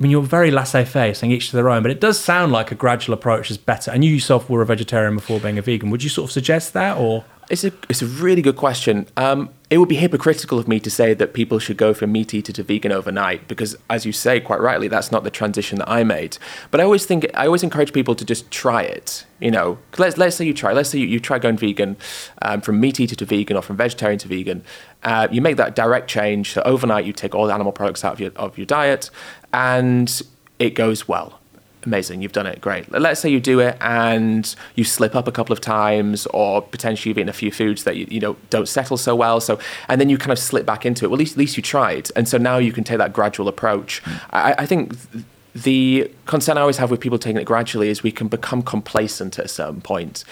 I mean, you're very laissez-faire, saying each to their own, but it does sound like a gradual approach is better. And you yourself were a vegetarian before being a vegan. Would you sort of suggest that, or? It's a it's a really good question. Um, it would be hypocritical of me to say that people should go from meat eater to vegan overnight because, as you say quite rightly, that's not the transition that I made. But I always think I always encourage people to just try it. You know, let's let's say you try. Let's say you, you try going vegan um, from meat eater to vegan or from vegetarian to vegan. Uh, you make that direct change. So overnight, you take all the animal products out of your of your diet, and it goes well amazing, you've done it, great. Let's say you do it and you slip up a couple of times, or potentially you've eaten a few foods that you, you know don't settle so well. So and then you kind of slip back into it. Well, at least at least you tried, and so now you can take that gradual approach. I, I think. Th- the concern I always have with people taking it gradually is we can become complacent at a certain point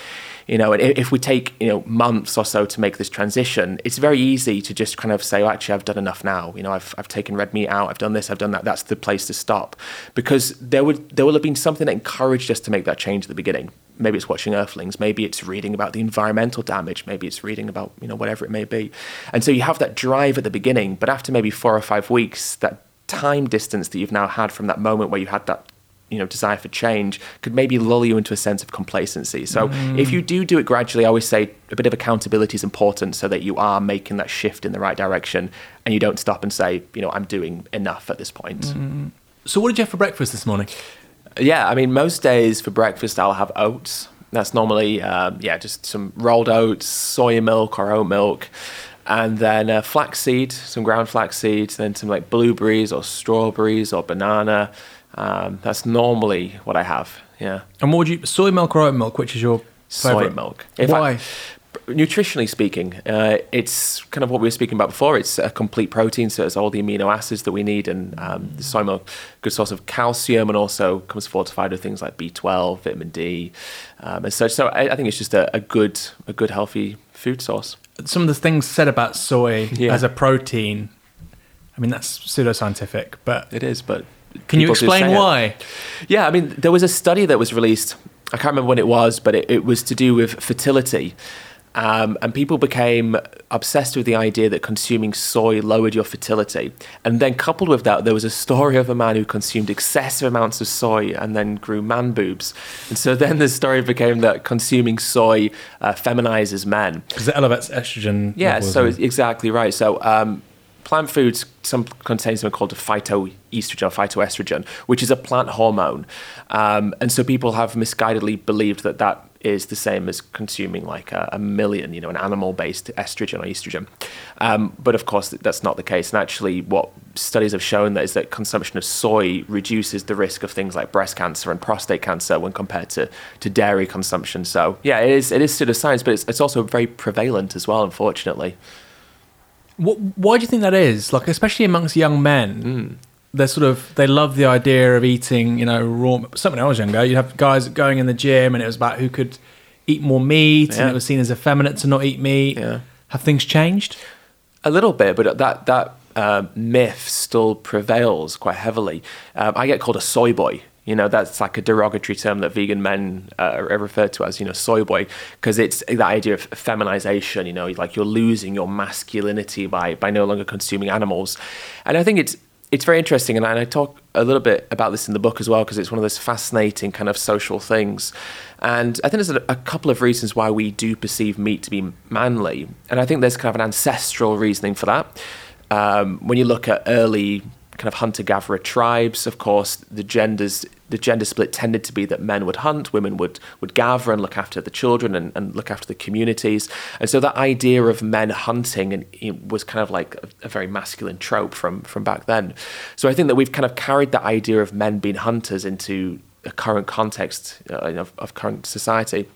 you know, and if we take you know months or so to make this transition, it's very easy to just kind of say, well, actually, I've done enough now. You know, I've I've taken red meat out, I've done this, I've done that. That's the place to stop, because there would there will have been something that encouraged us to make that change at the beginning. Maybe it's watching Earthlings, maybe it's reading about the environmental damage, maybe it's reading about you know whatever it may be, and so you have that drive at the beginning, but after maybe four or five weeks, that time distance that you've now had from that moment where you had that you know desire for change could maybe lull you into a sense of complacency so mm. if you do do it gradually i always say a bit of accountability is important so that you are making that shift in the right direction and you don't stop and say you know i'm doing enough at this point mm. so what did you have for breakfast this morning yeah i mean most days for breakfast i'll have oats that's normally um, yeah just some rolled oats soy milk or oat milk and then uh, flaxseed, some ground flaxseed, then some like blueberries or strawberries or banana, um, that's normally what I have. Yeah. And what would you soy milk or oat milk? Which is your favorite? soy milk? In Why? Fact, nutritionally speaking, uh, it's kind of what we were speaking about before. It's a complete protein, so it's all the amino acids that we need, and um, the soy milk, good source of calcium, and also comes fortified with things like B12, vitamin D, um, and such. So I, I think it's just a, a, good, a good, healthy food source. Some of the things said about soy yeah. as a protein, I mean that's pseudoscientific, but it is, but can you explain why? It. Yeah, I mean, there was a study that was released. I can't remember when it was, but it, it was to do with fertility. Um, and people became obsessed with the idea that consuming soy lowered your fertility. And then, coupled with that, there was a story of a man who consumed excessive amounts of soy and then grew man boobs. And so then the story became that consuming soy uh, feminizes men. Because it elevates estrogen. Yeah, so exactly right. So um, plant foods some contain something called a phytoestrogen phytoestrogen, which is a plant hormone. Um, and so people have misguidedly believed that that is the same as consuming like a, a million, you know, an animal-based estrogen or estrogen. Um, but of course, that's not the case. And actually, what studies have shown that is that consumption of soy reduces the risk of things like breast cancer and prostate cancer when compared to, to dairy consumption. So yeah, it is it is pseudoscience, but it's, it's also very prevalent as well, unfortunately. What, why do you think that is? Like, especially amongst young men, mm. they're sort of they love the idea of eating. You know, raw. Something I was younger, you'd have guys going in the gym, and it was about who could eat more meat, yeah. and it was seen as effeminate to not eat meat. Yeah. Have things changed? A little bit, but that that uh, myth still prevails quite heavily. Um, I get called a soy boy you know, that's like a derogatory term that vegan men uh, are referred to as, you know, soy boy, because it's that idea of feminization, you know, like you're losing your masculinity by, by no longer consuming animals. And I think it's, it's very interesting. And I talk a little bit about this in the book as well, because it's one of those fascinating kind of social things. And I think there's a, a couple of reasons why we do perceive meat to be manly. And I think there's kind of an ancestral reasoning for that. Um, when you look at early kind of hunter gatherer tribes, of course, the genders the gender split tended to be that men would hunt, women would would gather and look after the children and, and look after the communities. And so that idea of men hunting and was kind of like a, a, very masculine trope from from back then. So I think that we've kind of carried that idea of men being hunters into a current context uh, of, of current society.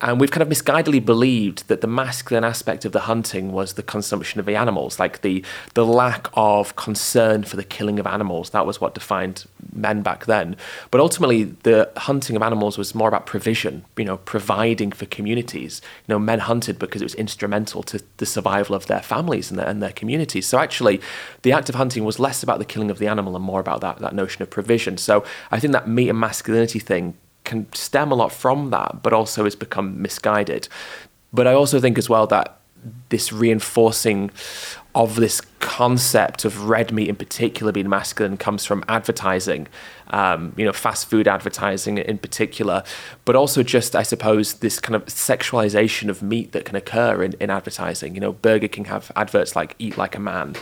And we've kind of misguidedly believed that the masculine aspect of the hunting was the consumption of the animals, like the the lack of concern for the killing of animals. That was what defined men back then. But ultimately, the hunting of animals was more about provision, you know, providing for communities. You know, men hunted because it was instrumental to the survival of their families and their, and their communities. So actually, the act of hunting was less about the killing of the animal and more about that, that notion of provision. So I think that meat and masculinity thing can stem a lot from that, but also has become misguided. But I also think as well that this reinforcing of this concept of red meat in particular being masculine comes from advertising, um, you know, fast food advertising in particular, but also just, I suppose, this kind of sexualization of meat that can occur in, in advertising. You know, Burger King have adverts like "Eat like a man,"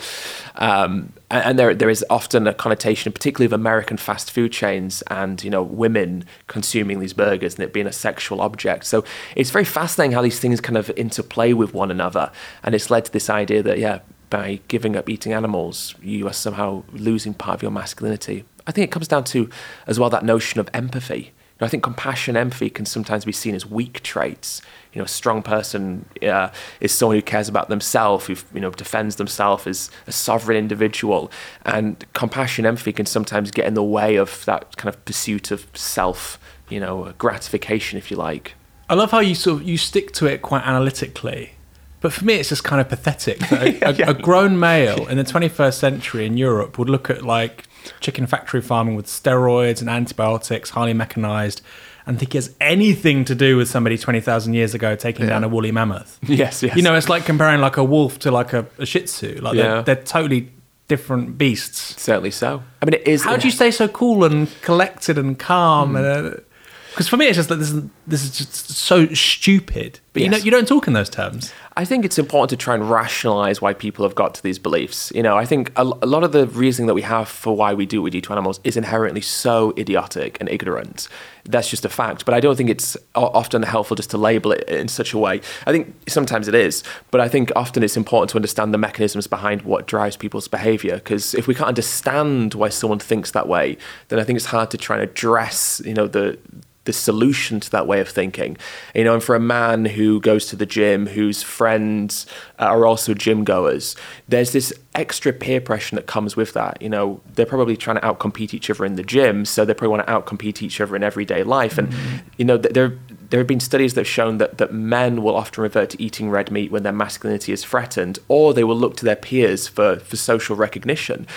um, and, and, there there is often a connotation, particularly of American fast food chains, and you know, women consuming these burgers and it being a sexual object. So it's very fascinating how these things kind of interplay with one another, and it's led to this idea that yeah by giving up eating animals, you are somehow losing part of your masculinity. I think it comes down to, as well, that notion of empathy. You know, I think compassion, empathy can sometimes be seen as weak traits. You know, a strong person uh, is someone who cares about themselves, who you know defends themselves as a sovereign individual. And compassion, empathy can sometimes get in the way of that kind of pursuit of self, you know, gratification, if you like. I love how you sort of you stick to it quite analytically but for me, it's just kind of pathetic that a, yeah, yeah. a, grown male in the 21st century in Europe would look at like chicken factory farming with steroids and antibiotics, highly mechanized, and think it has anything to do with somebody 20,000 years ago taking yeah. down a woolly mammoth. Yes, yes. You know, it's like comparing like a wolf to like a, a shih tzu. Like they're, they're totally different beasts. Certainly so. I mean, it is. How do you stay so cool and collected and calm? Mm. And, uh, because for me, it's just like this is this is just so stupid. But yes. you know, you don't talk in those terms. I think it's important to try and rationalize why people have got to these beliefs. You know, I think a, a lot of the reasoning that we have for why we do what we do to animals is inherently so idiotic and ignorant. That's just a fact. But I don't think it's often helpful just to label it in such a way. I think sometimes it is, but I think often it's important to understand the mechanisms behind what drives people's behavior. Because if we can't understand why someone thinks that way, then I think it's hard to try and address, you know, the the solution to that way of thinking. You know, and for a man who goes to the gym, whose friends are also gym goers, there's this extra peer pressure that comes with that. You know, they're probably trying to outcompete each other in the gym, so they probably want to outcompete each other in everyday life. And mm-hmm. you know, there there have been studies that have shown that, that men will often revert to eating red meat when their masculinity is threatened, or they will look to their peers for, for social recognition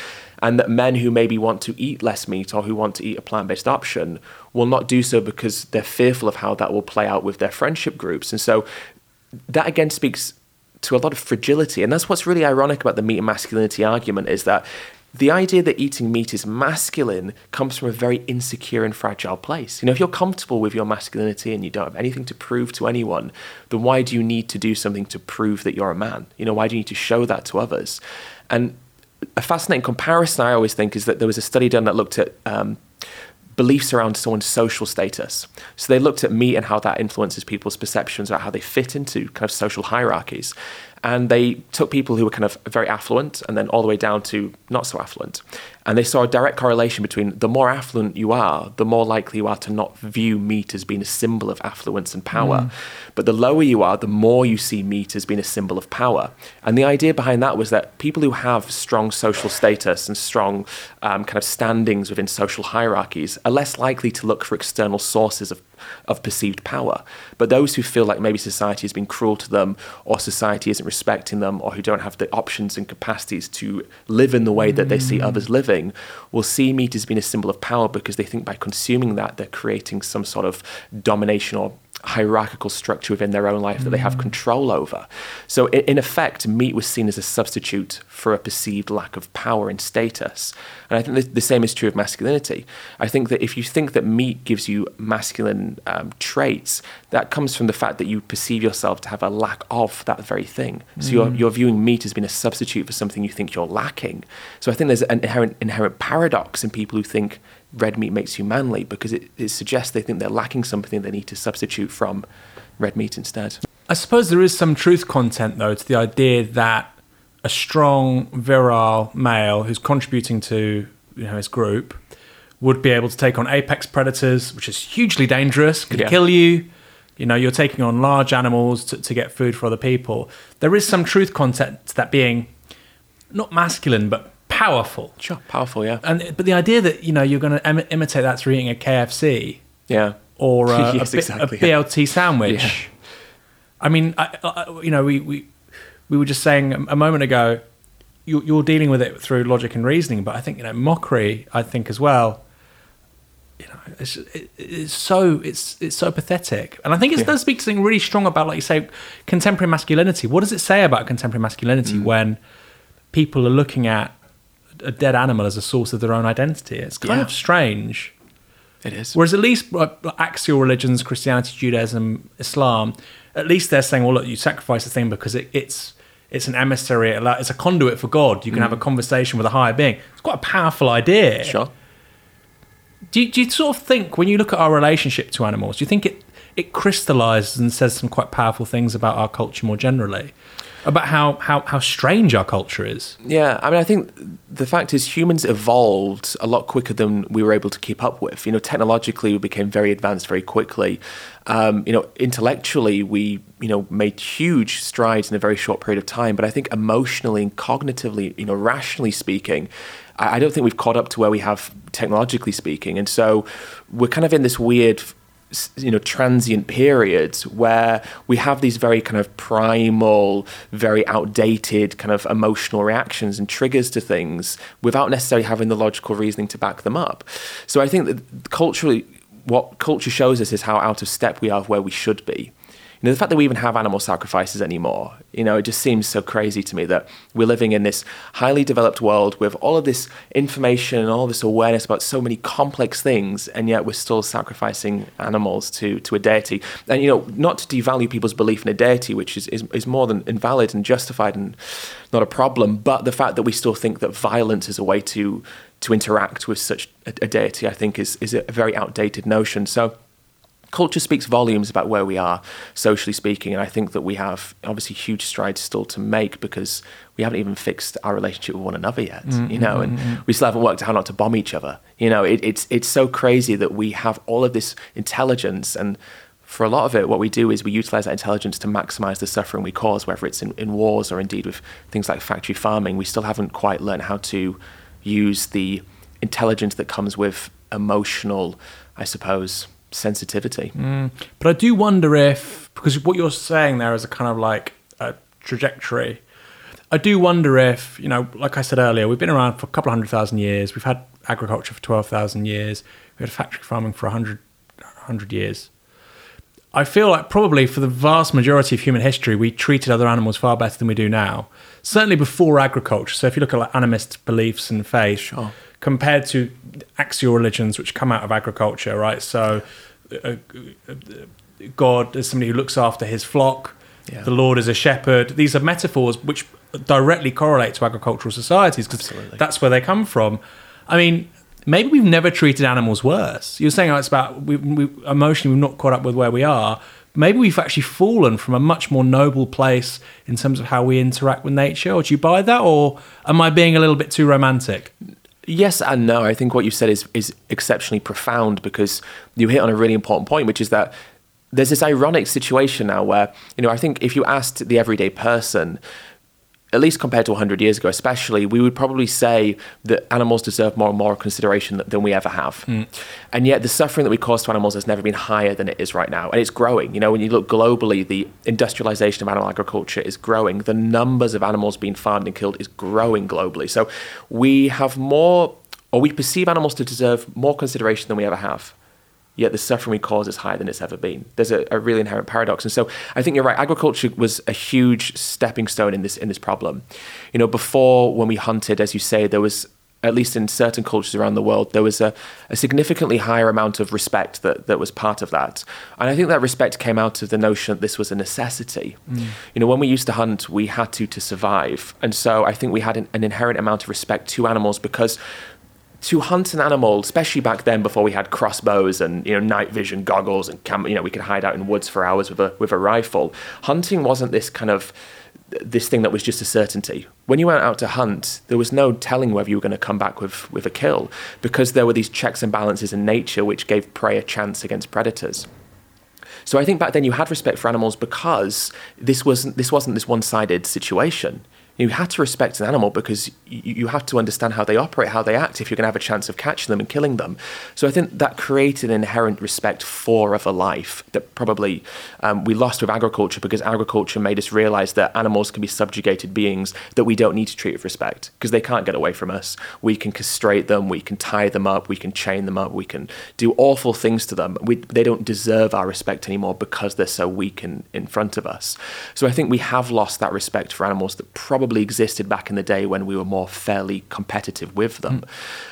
and that men who maybe want to eat less meat or who want to eat a plant based option will not do so because they're fearful of how that will play out with their friendship groups. And so that again speaks to a lot of fragility. And that's what's really ironic about the meat and masculinity argument is that the idea that eating meat is masculine comes from a very insecure and fragile place. You know, if you're comfortable with your masculinity and you don't have anything to prove to anyone, then why do you need to do something to prove that you're a man? You know, why do you need to show that to others? And a fascinating comparison I always think is that there was a study done that looked at um, beliefs around someone's social status. So they looked at meat and how that influences people's perceptions about how they fit into kind of social hierarchies. And they took people who were kind of very affluent and then all the way down to not so affluent. And they saw a direct correlation between the more affluent you are, the more likely you are to not view meat as being a symbol of affluence and power. Mm. But the lower you are, the more you see meat as being a symbol of power. And the idea behind that was that people who have strong social status and strong um, kind of standings within social hierarchies are less likely to look for external sources of of perceived power. But those who feel like maybe society has been cruel to them, or society isn't respecting them, or who don't have the options and capacities to live in the way that they see mm. others living, will see meat as being a symbol of power because they think by consuming that they're creating some sort of domination or hierarchical structure within their own life that they have mm. control over. So, in, effect, meat was seen as a substitute for a perceived lack of power and status. And I think the, the same is true of masculinity. I think that if you think that meat gives you masculine um, traits, that comes from the fact that you perceive yourself to have a lack of that very thing. So, mm. you're, you're viewing meat as being a substitute for something you think you're lacking. So, I think there's an inherent, inherent paradox in people who think red meat makes you manly because it, it suggests they think they're lacking something they need to substitute from red meat instead. I suppose there is some truth content, though, to the idea that a strong, virile male who's contributing to you know, his group would be able to take on apex predators, which is hugely dangerous, could yeah. kill you. You know, you're taking on large animals to, to get food for other people. There is some truth content to that being not masculine, but powerful. Sure, powerful, yeah. And but the idea that you know you're going to Im- imitate that through eating a KFC Yeah. or a, Yes, a, exactly, a yeah. BLT sandwich. Yeah. I mean, I, I, you know, we, we we were just saying a moment ago, you're, you're dealing with it through logic and reasoning, but I think you know mockery. I think as well. You know, it's, it, it's so it's it's so pathetic, and I think it Yeah. does speak to something really strong about, like you say, contemporary masculinity. What does it say about contemporary masculinity Mm. when people are looking at a dead animal as a source of their own identity? It's kind Yeah. of strange. It is. Whereas at least uh, axial religions, Christianity, Judaism, Islam, at least they're saying, well, look, you sacrifice the thing because it, it's it's an emissary, it's a conduit for God. You can have a conversation with a higher being. It's quite a powerful idea. Sure. Do you, do you sort of think when you look at our relationship to animals, do you think it it crystallizes and says some quite powerful things about our culture more generally, about how how, how strange our culture is? Yeah, I mean, I think the fact is humans evolved a lot quicker than we were able to keep up with. You know, technologically, we became very advanced very quickly. Um, you know, intellectually, we you know made huge strides in a very short period of time. But I think emotionally and cognitively, you know, rationally speaking, I, I don't think we've caught up to where we have technologically speaking. And so we're kind of in this weird you know transient periods where we have these very kind of primal very outdated kind of emotional reactions and triggers to things without necessarily having the logical reasoning to back them up. So i think that culturally what culture shows us is how out of step we are where we should be you know, the fact that we even have animal sacrifices anymore, you know, it just seems so crazy to me that we're living in this highly developed world with all of this information and all this awareness about so many complex things, and yet we're still sacrificing animals to, to a deity. And, you know, not to devalue people's belief in a deity, which is, is, is more than invalid and justified and not a problem, but the fact that we still think that violence is a way to, to interact with such a, a deity, I think, is, is a very outdated notion. So, culture speaks volumes about where we are socially speaking and i think that we have obviously huge strides still to make because we haven't even fixed our relationship with one another yet mm, you know mm, and mm, we still haven't worked out how not to bomb each other you know it, it's it's so crazy that we have all of this intelligence and for a lot of it, what we do is we utilize that intelligence to maximize the suffering we cause, whether it's in, in wars or indeed with things like factory farming. We still haven't quite learned how to use the intelligence that comes with emotional, I suppose, sensitivity. Mm. But I do wonder if, because what you're saying there is a kind of like a trajectory. I do wonder if, you know, like I said earlier, we've been around for a couple of hundred thousand years. We've had agriculture for 12,000 years. We had factory farming for 100, 100 years. I feel like probably for the vast majority of human history, we treated other animals far better than we do now. Certainly before agriculture. So if you look at like animist beliefs and faith, Sure. compared to axial religions which come out of agriculture, right? So uh, uh, God is somebody who looks after his flock. Yeah. The Lord is a shepherd. These are metaphors which directly correlate to agricultural societies because that's where they come from. I mean, maybe we've never treated animals worse. You're saying oh, it's about we, we emotionally we've not caught up with where we are. Maybe we've actually fallen from a much more noble place in terms of how we interact with nature. Or do you buy that, or am I being a little bit too romantic? Yes and no. I think what you said is is exceptionally profound because you hit on a really important point, which is that there's this ironic situation now where you know I think if you asked the everyday person, at least compared to 100 years ago, especially, we would probably say that animals deserve more and more consideration than we ever have. Hmm. And yet, the suffering that we cause to animals has never been higher than it is right now. And it's growing. You know, when you look globally, the industrialization of animal agriculture is growing. The numbers of animals being farmed and killed is growing globally. So we have more, or we perceive animals to deserve more consideration than we ever have yet the suffering we cause is higher than it's ever been. There's a, a really inherent paradox, and so I think you're right. Agriculture was a huge stepping stone in this in this problem. You know, before when we hunted, as you say, there was at least in certain cultures around the world, there was a, a significantly higher amount of respect that, that was part of that. And I think that respect came out of the notion that this was a necessity. Mm. You know, when we used to hunt, we had to to survive. And so I think we had an, an inherent amount of respect to animals because to hunt an animal, especially back then before we had crossbows and you know night vision goggles and cam- you know we could hide out in woods for hours with a with a rifle. Hunting wasn't this kind of this thing that was just a certainty. When you went out to hunt, there was no telling whether you were going to come back with with a kill because there were these checks and balances in nature which gave prey a chance against predators. So I think back then you had respect for animals because this wasn't this wasn't this one-sided situation you had to respect an animal because you, you have to understand how they operate, how they act, if you're going to have a chance of catching them and killing them. So I think that created an inherent respect for other life that probably um, we lost with agriculture because agriculture made us realize that animals can be subjugated beings that we don't need to treat with respect because they can't get away from us. We can castrate them, we can tie them up, we can chain them up, we can do awful things to them. We, they don't deserve our respect anymore because they're so weak in, in front of us. So I think we have lost that respect for animals that probably probably existed back in the day when we were more fairly competitive with them. Mm.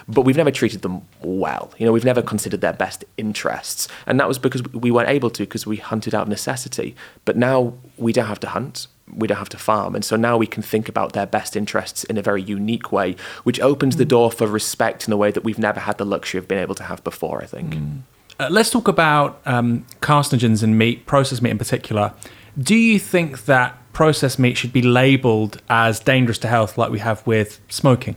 But we've never treated them well. You know, we've never considered their best interests. And that was because we weren't able to, because we hunted out of necessity. But now we don't have to hunt we don't have to farm. And so now we can think about their best interests in a very unique way, which opens the door for respect in a way that we've never had the luxury of being able to have before, I think. Mm. Uh, let's talk about um, carcinogens in meat, processed meat in particular. Do you think that processed meat should be labeled as dangerous to health like we have with smoking?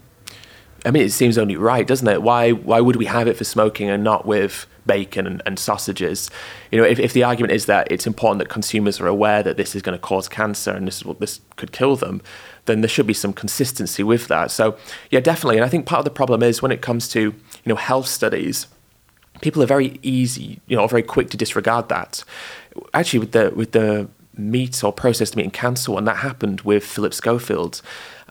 I mean, it seems only right, doesn't it? Why why would we have it for smoking and not with bacon and, and sausages? You know, if, if the argument is that it's important that consumers are aware that this is going to cause cancer and this is what this could kill them, then there should be some consistency with that. So, yeah, definitely. And I think part of the problem is when it comes to you know health studies, people are very easy, you know, very quick to disregard that. Actually, with the with the meat or processed meat and cancer and That happened with Philip Schofield.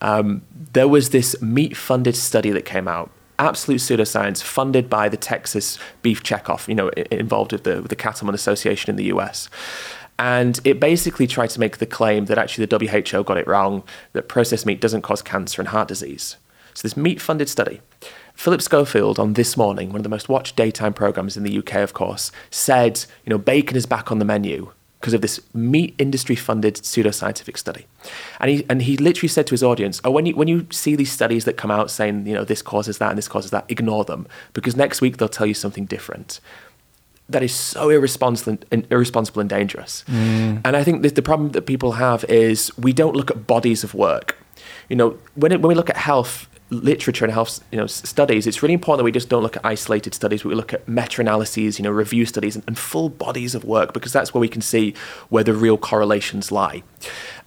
Um, there was this meat funded study that came out. Absolute pseudoscience, funded by the Texas Beef Checkoff, you know, involved with the, with the Cattlemen Association in the US. And it basically tried to make the claim that actually the WHO got it wrong, that processed meat doesn't cause cancer and heart disease. So, this meat funded study. Philip Schofield on This Morning, one of the most watched daytime programs in the UK, of course, said, you know, bacon is back on the menu because of this meat industry funded pseudoscientific study. And he, and he literally said to his audience, oh, when you, when you see these studies that come out saying, you know, this causes that and this causes that, ignore them because next week they'll tell you something different. That is so irresponsible and, irresponsible and dangerous. Mm. And I think that the problem that people have is we don't look at bodies of work. You know, when, it, when we look at health, literature and health you know, studies, it's really important that we just don't look at isolated studies, but we look at meta-analyses, you know, review studies and, and full bodies of work because that's where we can see where the real correlations lie.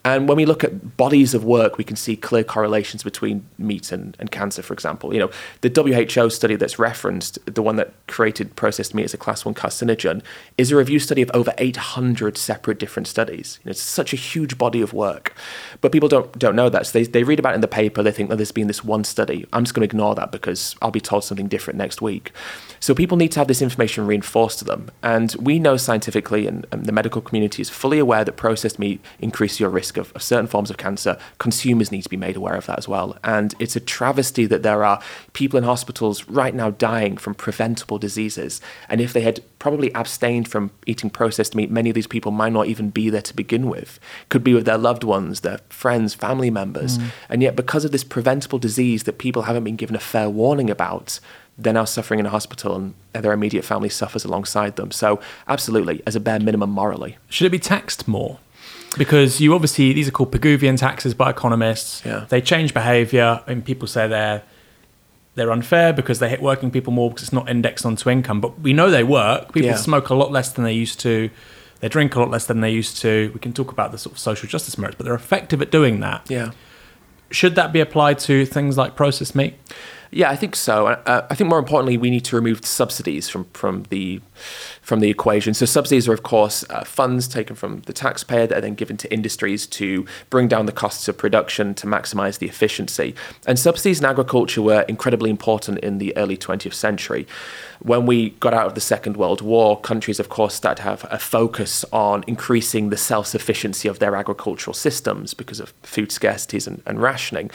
And when we look at bodies of work, we can see clear correlations between meat and, and cancer, for example. You know, the WHO study that's referenced, the one that created processed meat as a class one carcinogen, is a review study of over 800 separate different studies. You know, it's such a huge body of work. But people don't don't know that. So they, they read about it in the paper, they think that there's been this one study. I'm just going to ignore that because I'll be told something different next week. So people need to have this information reinforced to them. And we know scientifically, and, and the medical community is fully aware that processed meat increases your risk of, of certain forms of cancer. Consumers need to be made aware of that as well. And it's a travesty that there are people in hospitals right now dying from preventable diseases. And if they had probably abstained from eating processed meat, many of these people might not even be there to begin with. Could be with their loved ones, their friends, family members. Mm. And yet, because of this preventable disease that people haven't been given a fair warning about, they're now suffering in a hospital and their immediate family suffers alongside them. So, absolutely, as a bare minimum, morally. Should it be taxed more? Because you obviously, these are called Pigouvian taxes by economists. Yeah. They change behavior, and people say they're they're unfair because they hit working people more because it's not indexed onto income. But we know they work. People yeah. smoke a lot less than they used to. They drink a lot less than they used to. We can talk about the sort of social justice merits, but they're effective at doing that. Yeah. Should that be applied to things like processed meat? Yeah, I think so. Uh, I think more importantly, we need to remove subsidies from, from the from the equation. So subsidies are, of course, uh, funds taken from the taxpayer that are then given to industries to bring down the costs of production to maximise the efficiency. And subsidies in agriculture were incredibly important in the early 20th century. When we got out of the Second World War, countries, of course, started to have a focus on increasing the self sufficiency of their agricultural systems because of food scarcities and, and rationing.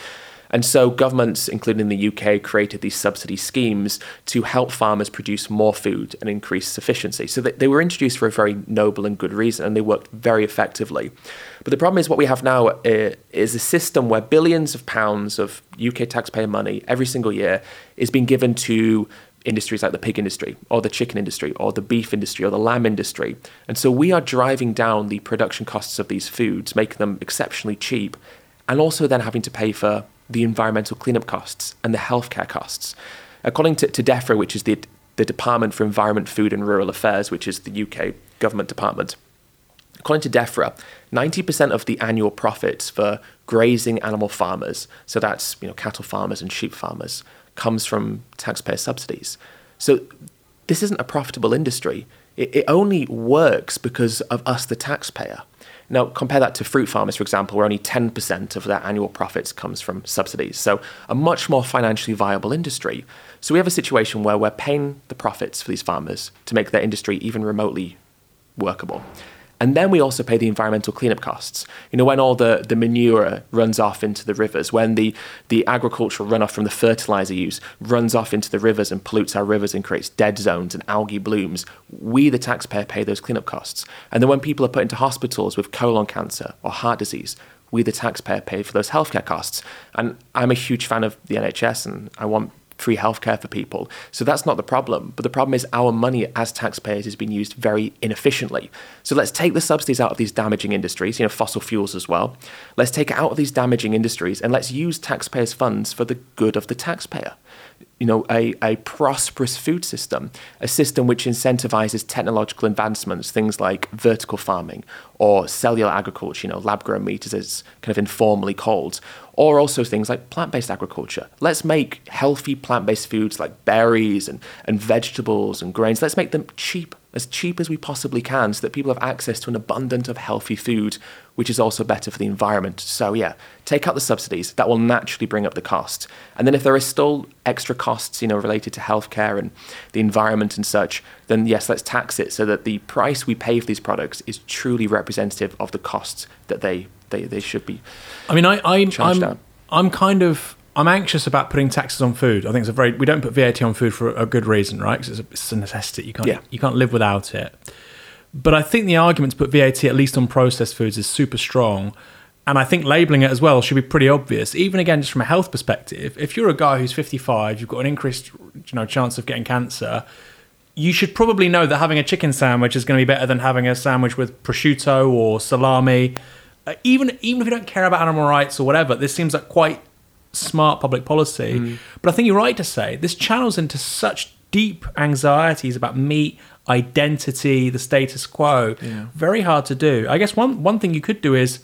And so governments, including the UK, created these subsidy schemes to help farmers produce more food and increase sufficiency. So they, were introduced for a very noble and good reason, and they worked very effectively. But the problem is what we have now uh, is a system where billions of pounds of UK taxpayer money every single year is being given to industries like the pig industry or the chicken industry or the beef industry or the lamb industry. And so we are driving down the production costs of these foods, making them exceptionally cheap, and also then having to pay for the environmental cleanup costs and the healthcare costs. According to, to DEFRA, which is the the Department for Environment, Food and Rural Affairs, which is the UK government department. According to DEFRA, 90% of the annual profits for grazing animal farmers, so that's you know cattle farmers and sheep farmers, comes from taxpayer subsidies. So this isn't a profitable industry. It, it only works because of us, the taxpayer. Now, compare that to fruit farmers, for example, where only 10% of their annual profits comes from subsidies. So, a much more financially viable industry. So, we have a situation where we're paying the profits for these farmers to make their industry even remotely workable. And then we also pay the environmental cleanup costs. You know, when all the, the manure runs off into the rivers, when the, the agricultural runoff from the fertilizer use runs off into the rivers and pollutes our rivers and creates dead zones and algae blooms, we, the taxpayer, pay those cleanup costs. And then when people are put into hospitals with colon cancer or heart disease, we, the taxpayer, pay for those healthcare costs. And I'm a huge fan of the NHS and I want free healthcare for people. So that's not the problem. But the problem is our money as taxpayers is being used very inefficiently. So let's take the subsidies out of these damaging industries, you know, fossil fuels as well. Let's take it out of these damaging industries and let's use taxpayers' funds for the good of the taxpayer you know, a, a prosperous food system, a system which incentivizes technological advancements, things like vertical farming or cellular agriculture, you know, lab grown meat as it's kind of informally called, or also things like plant based agriculture. Let's make healthy plant based foods like berries and, and vegetables and grains, let's make them cheap as cheap as we possibly can so that people have access to an abundance of healthy food, which is also better for the environment. So, yeah, take out the subsidies. That will naturally bring up the cost. And then if there are still extra costs, you know, related to healthcare and the environment and such, then yes, let's tax it so that the price we pay for these products is truly representative of the costs that they, they, they should be. I mean, I, I, I'm, I'm kind of I'm anxious about putting taxes on food. I think it's a very we don't put VAT on food for a good reason, right? Because it's, it's, a necessity. You can't yeah. you can't live without it. But I think the argument to put VAT at least on processed foods is super strong. And I think labeling it as well should be pretty obvious. Even again, just from a health perspective, if you're a guy who's 55, you've got an increased you know chance of getting cancer. You should probably know that having a chicken sandwich is going to be better than having a sandwich with prosciutto or salami. Uh, even even if you don't care about animal rights or whatever, this seems like quite smart public policy. Mm. But I think you're right to say this channels into such deep anxieties about meat, identity, the status quo. Yeah. Very hard to do. I guess one one thing you could do is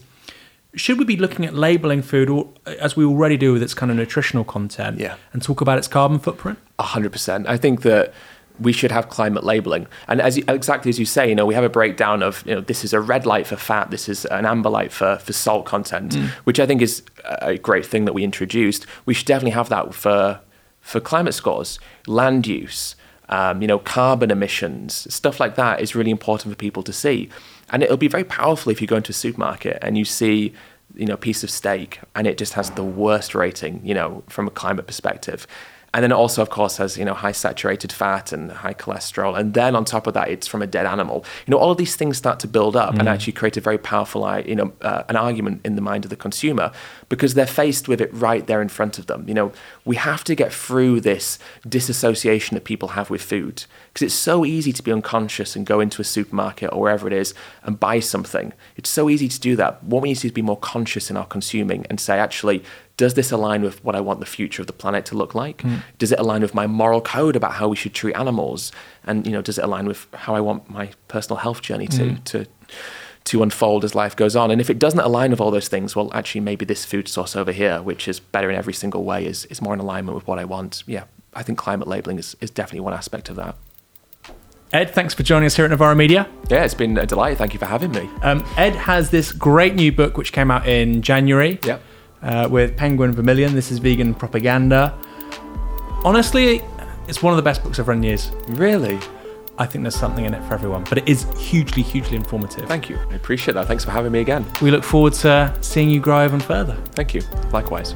should we be looking at labeling food or, as we already do with its kind of nutritional content yeah. and talk about its carbon footprint? 100%. I think that we should have climate labeling. And as you, exactly as you say, you know, we have a breakdown of, you know, this is a red light for fat, this is an amber light for, for salt content, mm. which I think is a great thing that we introduced. We should definitely have that for for climate scores, land use, um, you know, carbon emissions, stuff like that is really important for people to see. And it'll be very powerful if you go into a supermarket and you see you know, a piece of steak and it just has the worst rating, you know, from a climate perspective. And then it also, of course, has you know high saturated fat and high cholesterol. And then on top of that, it's from a dead animal. You know, all of these things start to build up mm. and actually create a very powerful, you know, uh, an argument in the mind of the consumer because they're faced with it right there in front of them. You know, we have to get through this disassociation that people have with food because it's so easy to be unconscious and go into a supermarket or wherever it is and buy something. It's so easy to do that. What we need to do is be more conscious in our consuming and say, actually, does this align with what I want the future of the planet to look like? Mm. Does it align with my moral code about how we should treat animals? And you know, does it align with how I want my personal health journey to mm. to to unfold as life goes on? And if it doesn't align with all those things, well, actually, maybe this food source over here, which is better in every single way, is is more in alignment with what I want. Yeah, I think climate labeling is is definitely one aspect of that. Ed, thanks for joining us here at Novara Media. Yeah, it's been a delight. Thank you for having me. Um, Ed has this great new book which came out in January. Yep uh, with Penguin Vermilion. This is vegan propaganda. Honestly, it's one of the best books I've read in years. Really? I think there's something in it for everyone, but it is hugely, hugely informative. Thank you. I appreciate that. Thanks for having me again. We look forward to seeing you grow even further. Thank you. Likewise.